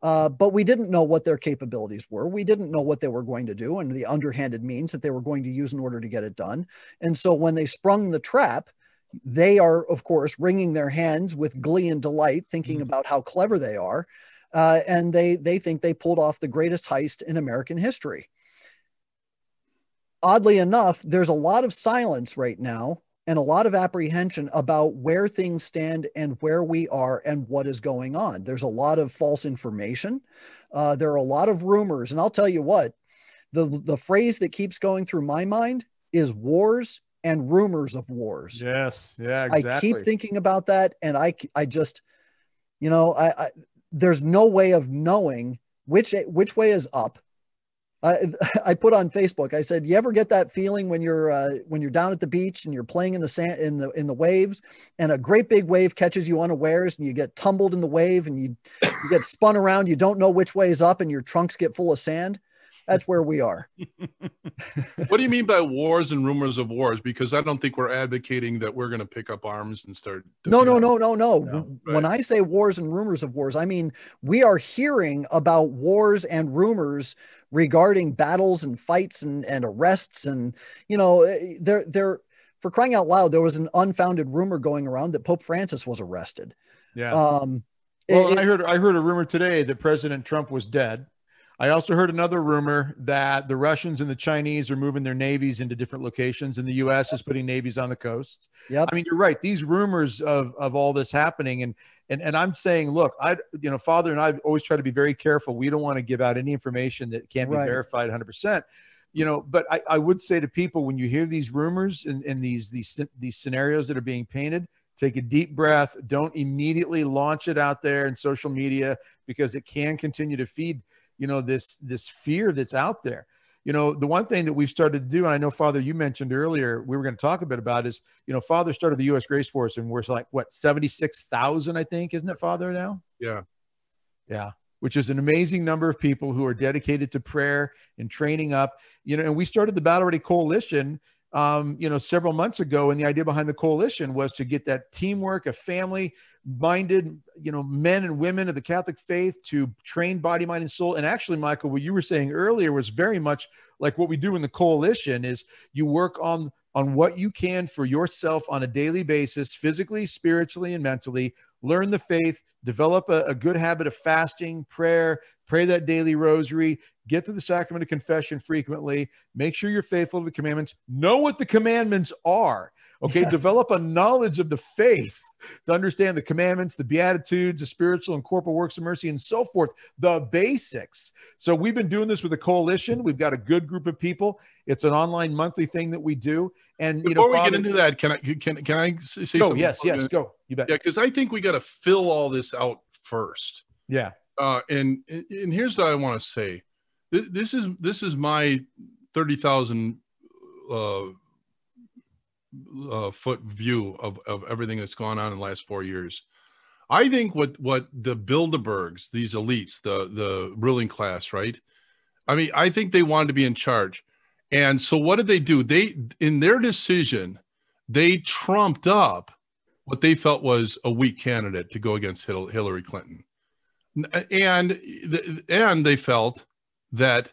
Uh, but we didn't know what their capabilities were. We didn't know what they were going to do and the underhanded means that they were going to use in order to get it done. And so when they sprung the trap, they are, of course, wringing their hands with glee and delight, thinking mm-hmm. about how clever they are. Uh, and they they think they pulled off the greatest heist in American history oddly enough, there's a lot of silence right now and a lot of apprehension about where things stand and where we are and what is going on. There's a lot of false information. Uh, there are a lot of rumors. And I'll tell you what, the, the phrase that keeps going through my mind is wars and rumors of wars. Yes. Yeah, exactly. I keep thinking about that. And I, I just, you know, I, I there's no way of knowing which, which way is up I, put on Facebook. I said, "You ever get that feeling when you're uh, when you're down at the beach and you're playing in the sand in the in the waves, and a great big wave catches you unawares, and you get tumbled in the wave, and you you get spun around. You don't know which way is up, and your trunks get full of sand that's where we are. what do you mean by wars and rumors of wars? Because I don't think we're advocating that we're going to pick up arms and start. No, no, no, no, no. no right. When I say wars and rumors of wars, I mean we are hearing about wars and rumors regarding battles and fights and, and arrests and you know eh, they're they're for crying out loud, there was an unfounded rumor going around that Pope Francis was arrested. Yeah. Um, well, it- I heard I heard a rumor today that President Trump was dead. I also heard another rumor that the Russians and the Chinese are moving their navies into different locations, and the U.S. is putting navies on the coast. Yeah, I mean, you're right. These rumors of of all this happening, and and and I'm saying, look, I you know, Father and I always try to be very careful. We don't want to give out any information that can't be Right. verified 100. percent You know, but I, I would say to people when you hear these rumors and, and these these these scenarios that are being painted, take a deep breath. Don't immediately launch it out there in social media because it can continue to feed you know this this fear that's out there. You know the one thing that we've started to do and i know father you mentioned earlier we were going to talk a bit about is you know father started the us grace force and we're like what 76000 i think isn't it father now? Yeah. yeah which is an amazing number of people who are dedicated to prayer and training up. You know and we started the battle ready coalition um, you know several months ago and the idea behind the coalition was to get that teamwork a family minded you know men and women of the catholic faith to train body mind and soul. And actually michael what you were saying earlier was very much like what we do in the coalition is you work on on what you can for yourself on a daily basis physically spiritually and mentally. Learn the faith develop a, a good habit of fasting prayer pray that daily rosary get to the sacrament of confession frequently. Make sure you're faithful to the commandments. Know what the commandments are okay? Yeah. develop a knowledge of the faith to understand the commandments the beatitudes the spiritual and corporal works of mercy and so forth. The basics. So we've been doing this with a coalition. We've got a good group of people. It's an online monthly thing that we do. And you Before know we get into that, can I can can I say go something? yes yes go. You bet. Yeah, because I think we got to fill all this out first. yeah. Uh, and and here's what I want to say. This, is this is my thirty thousand uh, uh, foot view of of everything that's gone on in the last four years. I think what what the Bilderbergs, these elites, the the ruling class, right? I mean, I think they wanted to be in charge, and so what did they do? They in their decision, they trumped up what they felt was a weak candidate to go against Hillary Clinton and and they felt that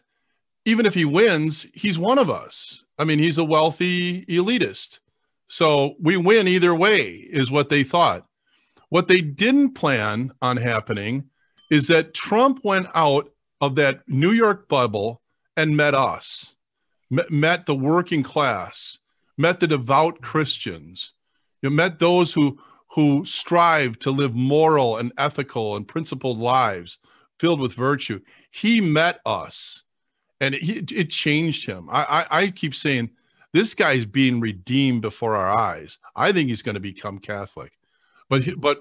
even if he wins he's one of us. I mean he's a wealthy elitist. So we win either way is what they thought. What they didn't plan on happening is that trump went out of that new york bubble and met us met, the working class met the devout christians you met those who who strive to live moral and ethical and principled lives filled with virtue. He met us and it, it changed him. I, I, I keep saying this guy's being redeemed before our eyes. I think he's going to become Catholic. But, but,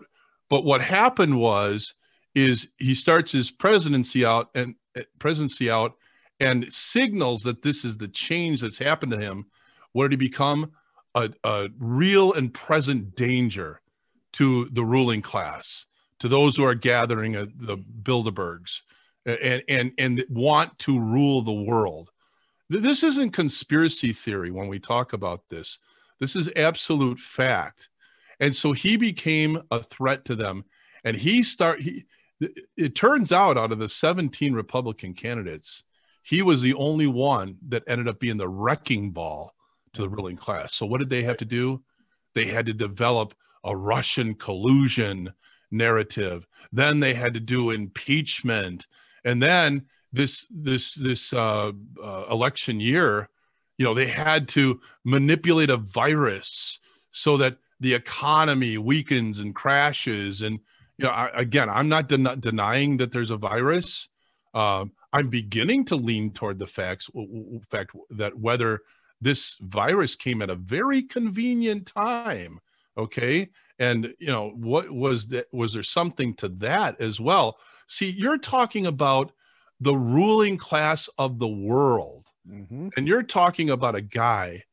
but what happened was, is he starts his presidency out and uh, presidency out and signals that this is the change that's happened to him. Where did he become? A, a real and present danger to the ruling class, to those who are gathering at the Bilderbergs and, and, and want to rule the world. This isn't conspiracy theory when we talk about this. This is absolute fact. And so he became a threat to them. And he start he it turns out out of the 17 Republican candidates, he was the only one that ended up being the wrecking ball to the mm-hmm. ruling class. So what did they have to do? They had to develop a Russian collusion narrative. Then they had to do impeachment, and then this this this uh, uh, election year, you know, they had to manipulate a virus so that the economy weakens and crashes. And you know, I, again, I'm not den- denying that there's a virus. Um, I'm beginning to lean toward the facts, fact that whether this virus came at a very convenient time okay? And you know what was that was there something to that as well? See you're talking about the ruling class of the world. Mhm. and you're talking about a guy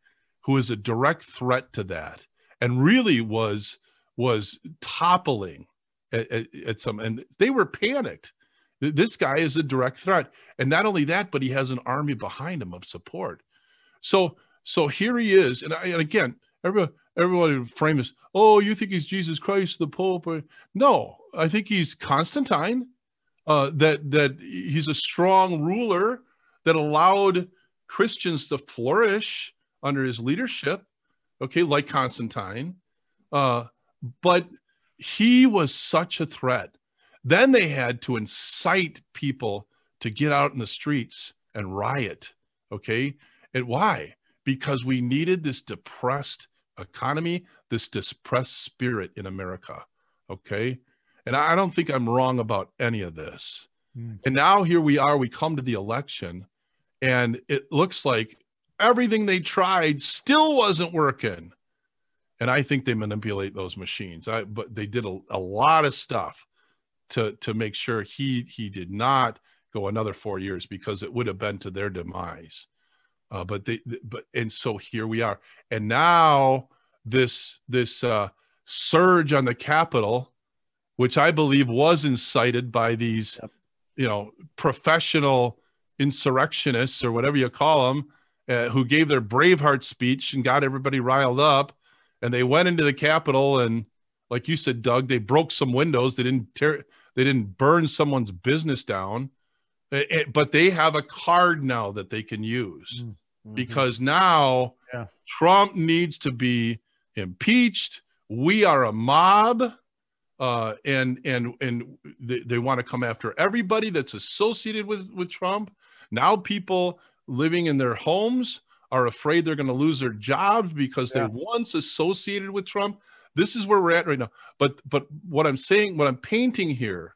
who is a direct threat to that and really was was toppling at, at, at some and they were panicked. This guy is a direct threat. And not only that but he has an army behind him of support. So so here he is. And, I, and again everyone everybody would frame this oh you think he's jesus christ the pope no i think he's constantine uh, that that he's a strong ruler that allowed Christians to flourish under his leadership. okay, like Constantine. Uh, but he was such a threat. Then they had to incite people to get out in the streets and riot. Okay. And why? Because we needed this depressed economy, this depressed spirit in America. Okay. And I don't think I'm wrong about any of this. Mm. And now here we are, we come to the election, and it looks like everything they tried still wasn't working. And I think they manipulate those machines. I, but they did a, a lot of stuff to to make sure he he did not go another four years because it would have been to their demise. Uh, but they but and so here we are, and now this this uh, surge on the Capitol, which I believe was incited by these, yep. you know, professional insurrectionists or whatever you call them, uh, who gave their Braveheart speech and got everybody riled up, and they went into the Capitol and, like you said, Doug, they broke some windows. They didn't tear, they didn't burn someone's business down, it, it, but they have a card now that they can use mm-hmm. because now yeah. Trump needs to be impeached. We are a mob. Uh, and and and they, they want to come after everybody that's associated with with Trump. Now people living in their homes are afraid they're going to lose their jobs because yeah. they once associated with Trump. This is where we're at right now. But but what I'm saying, what I'm painting here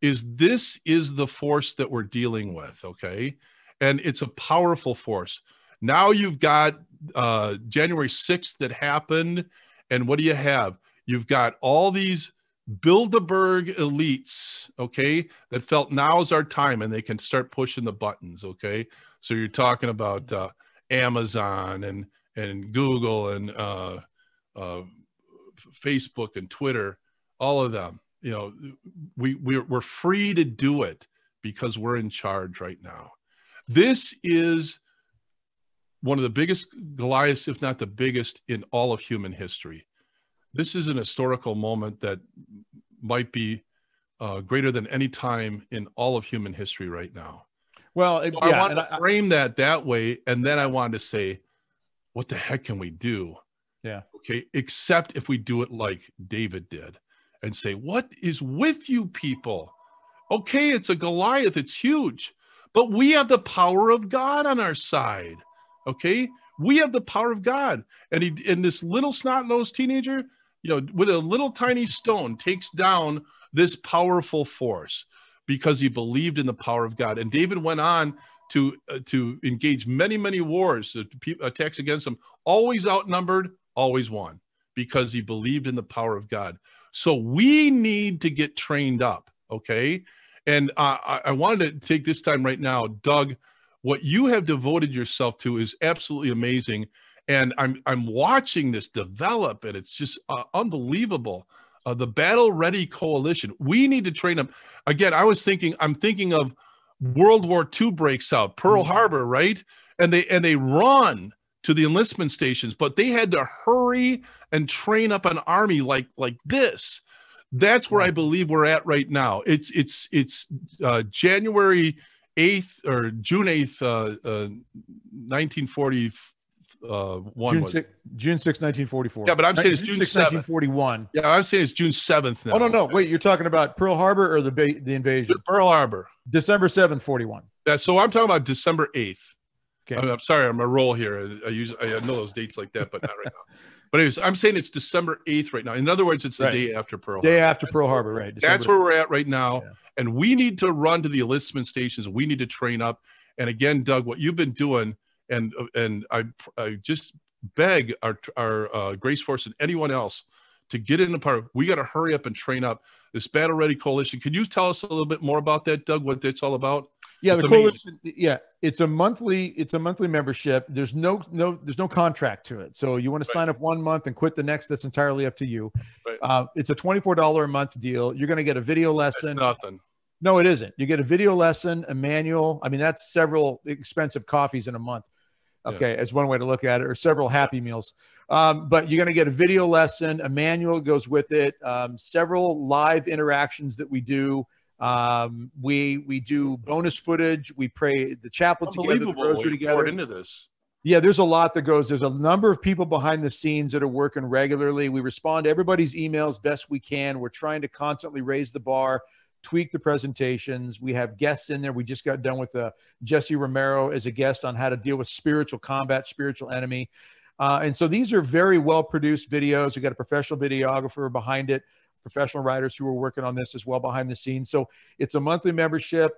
is this is the force that we're dealing with, okay? And it's a powerful force. Now you've got uh, January 6th that happened. And what do you have? You've got all these Bilderberg elites, okay, that felt now's our time and they can start pushing the buttons, okay? So you're talking about uh, Amazon and and Google and uh, uh, Facebook and Twitter, all of them. You know, we we're, we're free to do it because we're in charge right now. This is one of the biggest Goliaths, if not the biggest, in all of human history. This is an historical moment that might be uh, greater than any time in all of human history right now. Well, it, so yeah, I want to I, frame that that way, and then I wanted to say, what the heck can we do? Yeah. Okay. Except if we do it like David did, and say, what is with you people? Okay, it's a Goliath. It's huge, but we have the power of God on our side. Okay, we have the power of God, and he and this little snot-nosed teenager, you know, with a little tiny stone, takes down this powerful force because he believed in the power of God. And David went on to uh, to engage many many wars, uh, attacks against him, always outnumbered, always won because he believed in the power of God. So we need to get trained up, okay? And uh, I, I wanted to take this time right now, Doug what you have devoted yourself to is absolutely amazing and i'm i'm watching this develop and it's just uh, unbelievable uh, the battle ready coalition we need to train them again i was thinking i'm thinking of world war ii breaks out pearl mm-hmm. harbor right and they and they run to the enlistment stations but they had to hurry and train up an army like like this that's where i believe we're at right now it's it's it's uh, january 8th or June 8th, uh, uh, 1940. Uh, one June 6, June 6, 1944. Yeah, but I'm saying it's June, 6, 1941. Yeah, I'm saying it's June 7th now. Oh, no, no. Wait, you're talking about Pearl Harbor or the ba- the invasion? Pearl Harbor. December 7th, 41. Yeah, so I'm talking about December 8th. Okay. I'm, I'm sorry, I'm a roll here. I, I use I know those dates like that, but not right now. But anyways, I'm saying it's December 8th right now. In other words, it's the right. day after Pearl Day Harbor. after Pearl Harbor, right. December That's where we're at right now. Yeah. And we need to run to the enlistment stations. We need to train up. And again, Doug, what you've been doing, and and I, I just beg our our uh, Grace Force and anyone else to get in the part. We got to hurry up and train up this Battle Ready Coalition. Can you tell us a little bit more about that, Doug? What that's all about? Yeah, it's the coalition. Yeah, it's a monthly. It's a monthly membership. There's no no. There's no contract to it. So you want to right. sign up one month and quit the next. That's entirely up to you. Right. Uh, it's a twenty four dollar a month deal. You're going to get a video lesson. That's nothing. No, it isn't. You get a video lesson, a manual. I mean, that's several expensive coffees in a month. Okay, yeah. as one way to look at it, or several Happy Meals. Um, but you're going to get a video lesson, a manual goes with it, um, several live interactions that we do. Um, we we do bonus footage. We pray the chaplet together, the rosary together. Into this. Yeah, there's a lot that goes. There's a number of people behind the scenes that are working regularly. We respond to everybody's emails best we can. We're trying to constantly raise the bar, tweak the presentations. We have guests in there. We just got done with uh, Jesse Romero as a guest on how to deal with spiritual combat, spiritual enemy. Uh, and so these are very well produced videos. We got a professional videographer behind it, professional writers who are working on this as well behind the scenes. So it's a monthly membership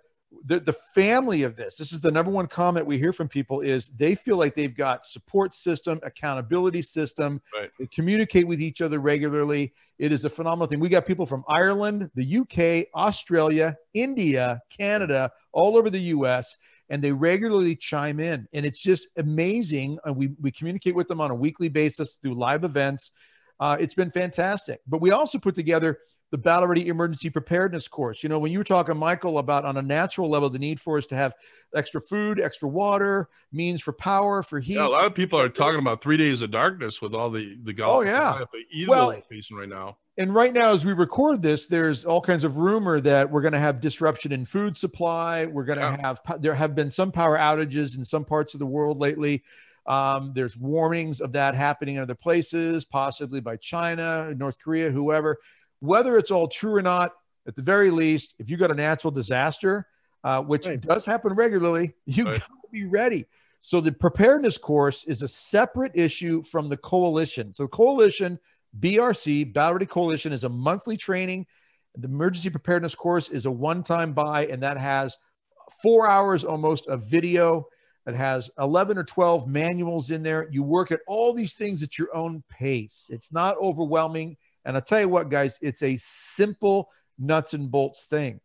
the, the family of this this is the number one comment we hear from people is they feel like they've got support system accountability system. Right. they communicate with each other regularly. It is a phenomenal thing. We got people from ireland the uk australia india canada all over the us and they regularly chime in. And it's just amazing and we, we communicate with them on a weekly basis through live events. Uh, it's been fantastic. But we also put together the Battle Ready Emergency Preparedness course. You know, when you were talking, Michael, about on a natural level, the need for us to have extra food, extra water, means for power, for heat. Yeah, a lot of people are talking about three days of darkness with all the the Gulf Oh, yeah. Well- facing right now. and right now, as we record this, there's all kinds of rumor that we're going to have disruption in food supply. We're going to Yeah. have, there have been some power outages in some parts of the world lately. Um, there's warnings of that happening in other places, possibly by China, North Korea, whoever. Whether it's all true or not, at the very least, if you got a natural disaster, uh, which Right. does happen regularly, you Right. got to be ready. So the preparedness course is a separate issue from the coalition. So the coalition, BRC, Battle Ready Coalition, is a monthly training. The emergency preparedness course is a one-time buy, and that has four hours almost of video. It has 11 or 12 manuals in there. You work at all these things at your own pace. It's not overwhelming. And I'll tell you what, guys, it's a simple nuts and bolts thing.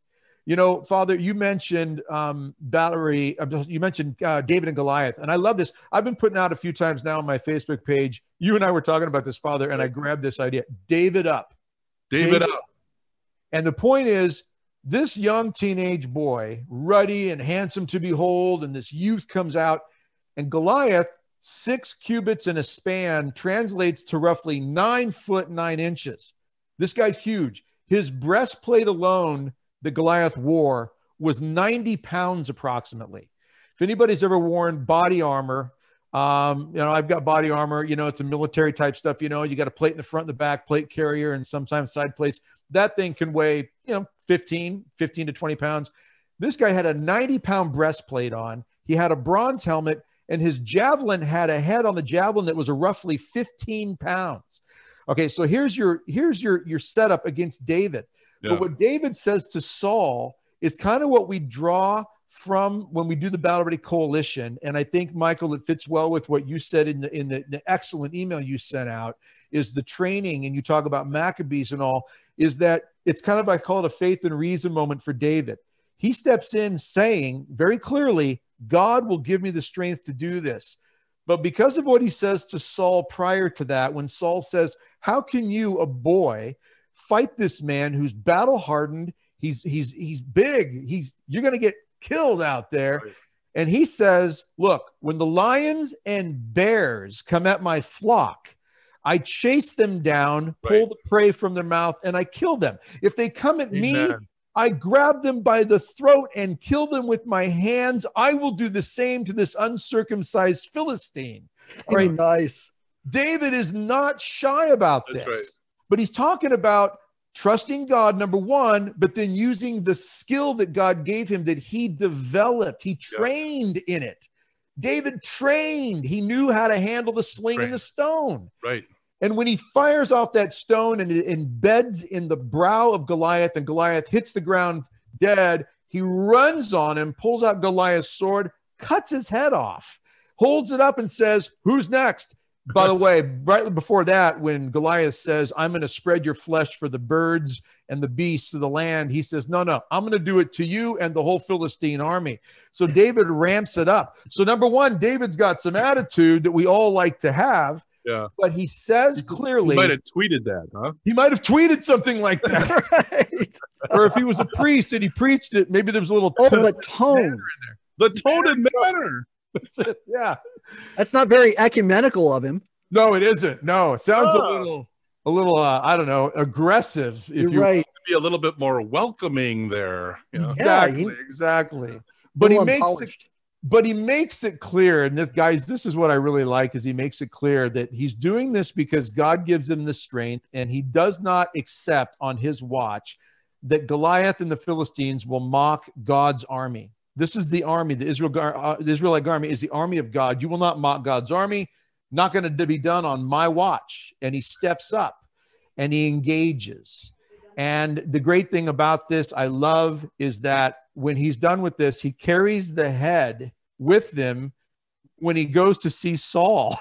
You know, Father, you mentioned um, Valerie, you mentioned uh, David and Goliath, and I love this. I've been putting out a few times now on my Facebook page. You and I were talking about this, Father, and I grabbed this idea David up. David, David- up. And the point is, this young teenage boy, ruddy and handsome to behold, and this youth comes out, and Goliath, six cubits in a span, translates to roughly nine foot nine inches. This guy's huge. His breastplate alone that Goliath wore was 90 pounds approximately. If anybody's ever worn body armor, um, you know, I've got body armor, you know, it's a military type stuff, you know, you got a plate in the front and the back, plate carrier, and sometimes side plates. That thing can weigh, you know, 15, 15 to 20 pounds. This guy had a 90 pound breastplate on. He had a bronze helmet, and his javelin had a head on the javelin that was a roughly 15 pounds. Okay, so here's your here's your your setup against David. Yeah. But what David says to Saul is kind of what we draw from when we do the Battle Ready Coalition. And I think, Michael, it fits well with what you said in the in the, the excellent email you sent out. Is the training, and you talk about Maccabees and all, is that it's kind of I call it a faith and reason moment for David. He steps in saying very clearly, God will give me the strength to do this. But because of what he says to Saul prior to that, when Saul says, How can you, a boy, fight this man who's battle hardened? He's he's he's big. He's you're gonna get killed out there. And he says, Look, when the lions and bears come at my flock, I chase them down, pull Right. the prey from their mouth, and I kill them. If they come at me, Amen. I grab them by the throat and kill them with my hands. I will do the same to this uncircumcised Philistine. All right. Nice. David is not shy about That's this, right. but he's talking about trusting God, number one, but then using the skill that God gave him that he developed. He Yeah. trained in it. David trained. He knew how to handle the sling and the stone. Right. And when he fires off that stone and it embeds in the brow of Goliath, and Goliath hits the ground dead, he runs on him, pulls out Goliath's sword, cuts his head off, holds it up, and says, Who's next? By the way, right before that, when Goliath says, I'm going to spread your flesh for the birds and the beasts of the land, he says, No, no, I'm going to do it to you and the whole Philistine army. So David ramps it up. So, number one, David's got some attitude that we all like to have Yeah. but he says clearly. He might have tweeted that, huh? he might have tweeted something like that, right. or if he was a priest and he preached it, maybe there was a little. Oh, but tone. The tone and manner. yeah, That's not very ecumenical of him. no, it isn't. No, it sounds a Oh. little, a little, uh, I don't know, aggressive. If You're you right. Be a little bit more welcoming there. You know? Yeah, exactly, he- exactly. But he makes it, unpolished. But he makes it clear and this guys this is what i really like is he makes it clear that he's doing this because god gives him the strength and he does not accept on his watch that goliath and the philistines will mock god's army. This is the army the israel uh, the israelite army is the army of god. You will not mock god's army. Not going to be done on my watch. And he steps up and he engages. And the great thing about this i love is that when he's done with this, he carries the head with them when he goes to see Saul.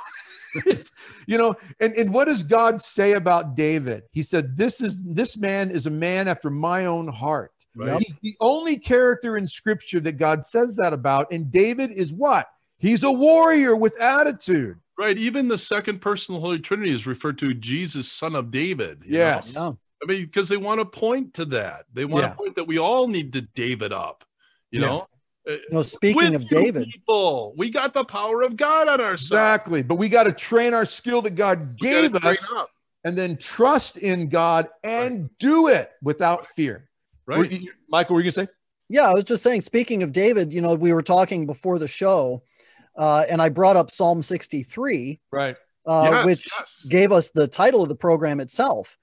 you know, and, and what does God say about David? He said, This is this man is a man after my own heart. Right. He's the only character in scripture that God says that about. And David is what? He's a warrior with attitude. Right. Even the second person of the Holy Trinity is referred to Jesus, son of David. Yes. Know? I mean, because they want to point to that. They want yeah. to point that we all need to David up. You yeah. know. You know, speaking With of David, people, we got the power of God on our side. Exactly, but we got to train our skill that God we gave us, and then trust in God and right. do it without fear. Right, you, Michael, were you gonna say? Yeah, I was just saying. Speaking of David, you know, we were talking before the show, uh, and I brought up Psalm sixty-three, right, uh, yes, which yes. gave us the title of the program itself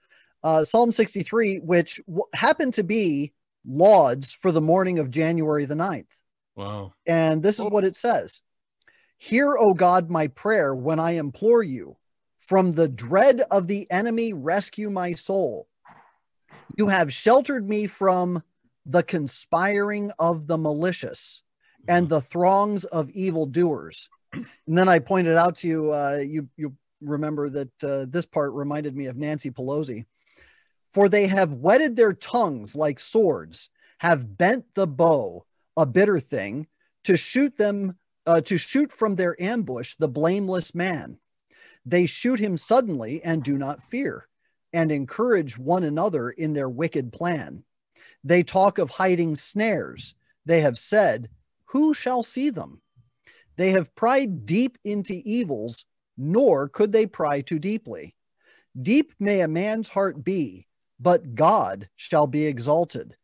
uh, Psalm 63, which w- happened to be lauds for the morning of January the 9th. Wow. And this is what it says Hear, O God, my prayer when I implore you. From the dread of the enemy, rescue my soul. You have sheltered me from the conspiring of the malicious and the throngs of evildoers. And then I pointed out to you, uh, you, you remember that uh, this part reminded me of Nancy Pelosi. For they have whetted their tongues like swords, have bent the bow, a bitter thing, to shoot them, uh, to shoot from their ambush the blameless man. They shoot him suddenly and do not fear, and encourage one another in their wicked plan. They talk of hiding snares. They have said, Who shall see them? They have pried deep into evils, nor could they pry too deeply. Deep may a man's heart be, but God shall be exalted.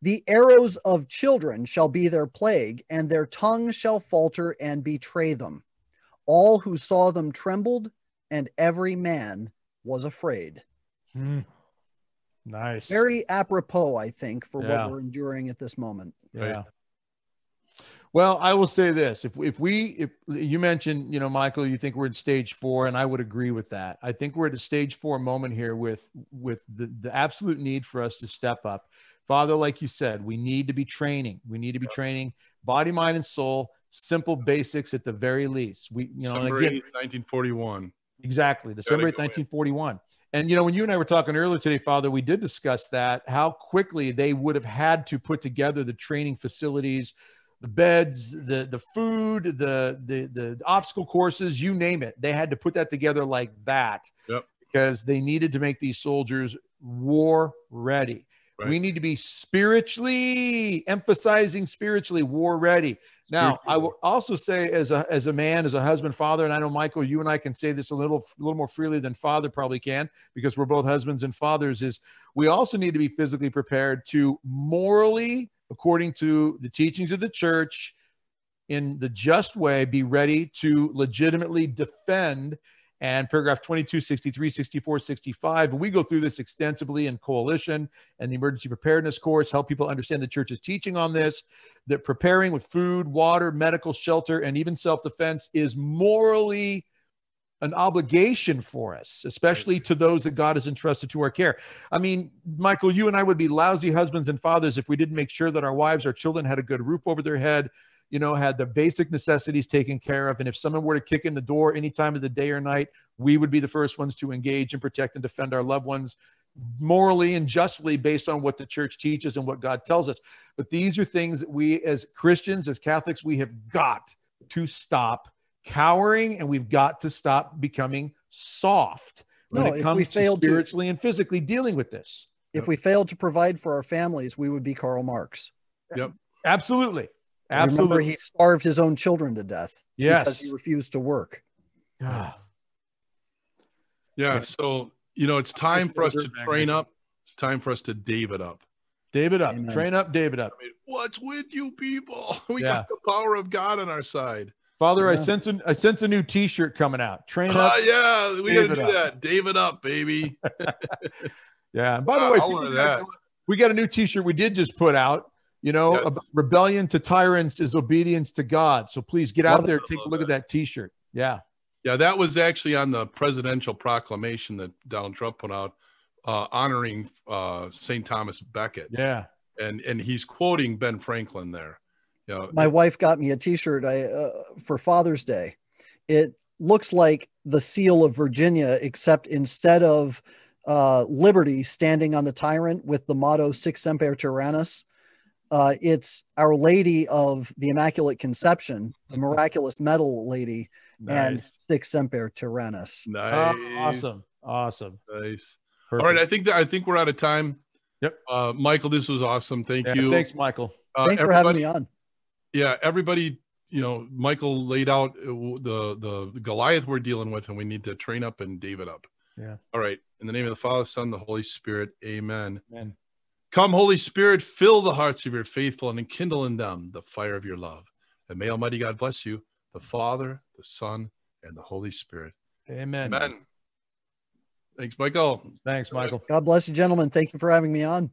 The arrows of children shall be their plague, and their tongue shall falter and betray them. All who saw them trembled, and every man was afraid. Hmm. Nice. Very apropos, I think, for yeah. what we're enduring at this moment. Yeah. Well, I will say this: if if we if you mentioned, you know, Michael, you think we're at stage four, and I would agree with that. I think we're at a stage four moment here with with the the absolute need for us to step up. Father, like you said, we need to be training. We need to be training body, mind, and soul. Simple basics at the very least. We, you know, December again, 1941. Exactly, December 8th, 1941. And you know, when you and I were talking earlier today, Father, we did discuss that how quickly they would have had to put together the training facilities, the beds, the the food, the the the obstacle courses, you name it. They had to put that together like that yep. because they needed to make these soldiers war ready. Right. We need to be spiritually emphasizing spiritually war ready. Now, I will also say, as a as a man, as a husband, father, and I know Michael, you and I can say this a little a little more freely than father probably can because we're both husbands and fathers. Is we also need to be physically prepared to morally according to the teachings of the church in the just way, be ready to legitimately defend. And paragraph 22, 63, 64, 65. We go through this extensively in coalition and the emergency preparedness course, help people understand the church's teaching on this, that preparing with food, water, medical shelter, and even self defense is morally an obligation for us, especially to those that God has entrusted to our care. I mean, Michael, you and I would be lousy husbands and fathers if we didn't make sure that our wives, our children had a good roof over their head, you know, had the basic necessities taken care of. And if someone were to kick in the door any time of the day or night, we would be the first ones to engage and protect and defend our loved ones morally and justly based on what the church teaches and what God tells us. But these are things that we as Christians, as Catholics, we have got to stop cowering and we've got to stop becoming soft when no, it comes to spiritually to, and physically dealing with this. If we failed to provide for our families, we would be Karl Marx. Yep. Absolutely. Absolutely. Remember, he starved his own children to death. Yes. Because he refused to work. Ah. yeah. Yeah. So, you know, it's time for us to train up. It's time for us to David up. David up. Amen. Train up, David up. I mean, what's with you people? We Yeah. got the power of God on our side. Father, I sense a, I sense a new T-shirt coming out. Train Ah, up. yeah, we got to do up. that. David up, baby. Yeah. And by the Ah, way, people that. we got a new T-shirt we did just put out. You know, Yes. rebellion to tyrants is obedience to God. So please get out there, take a look at that T-shirt. Yeah. Yeah, that was actually on the presidential proclamation that Donald Trump put out, uh, honoring uh, St. Thomas Becket, Yeah. and and he's quoting Ben Franklin there. You know, My wife got me a T-shirt I, uh, for Father's Day. It looks like the seal of Virginia, except instead of uh, liberty standing on the tyrant with the motto "Sic Semper Tyrannis," uh, it's Our Lady of the Immaculate Conception, the miraculous medal lady, and Nice. "Sic Semper Tyrannis." nice, Oh, awesome. Awesome. nice. Perfect. All right, I think that I think we're out of time. Yep. Uh, Michael, this was awesome. Thank Yeah, you. Thanks, Michael. Uh, Thanks for having me on. Yeah everybody you know michael laid out uh, the the goliath we're dealing with and we need to train up and david up Yeah. all right in the name of the father son the holy spirit amen Man. come holy spirit fill the hearts of your faithful and enkindle in them the fire of your love and may almighty god bless you the father the son and the holy spirit Amen. amen thanks michael Thanks, Michael. God bless you, gentlemen. Thank you for having me on.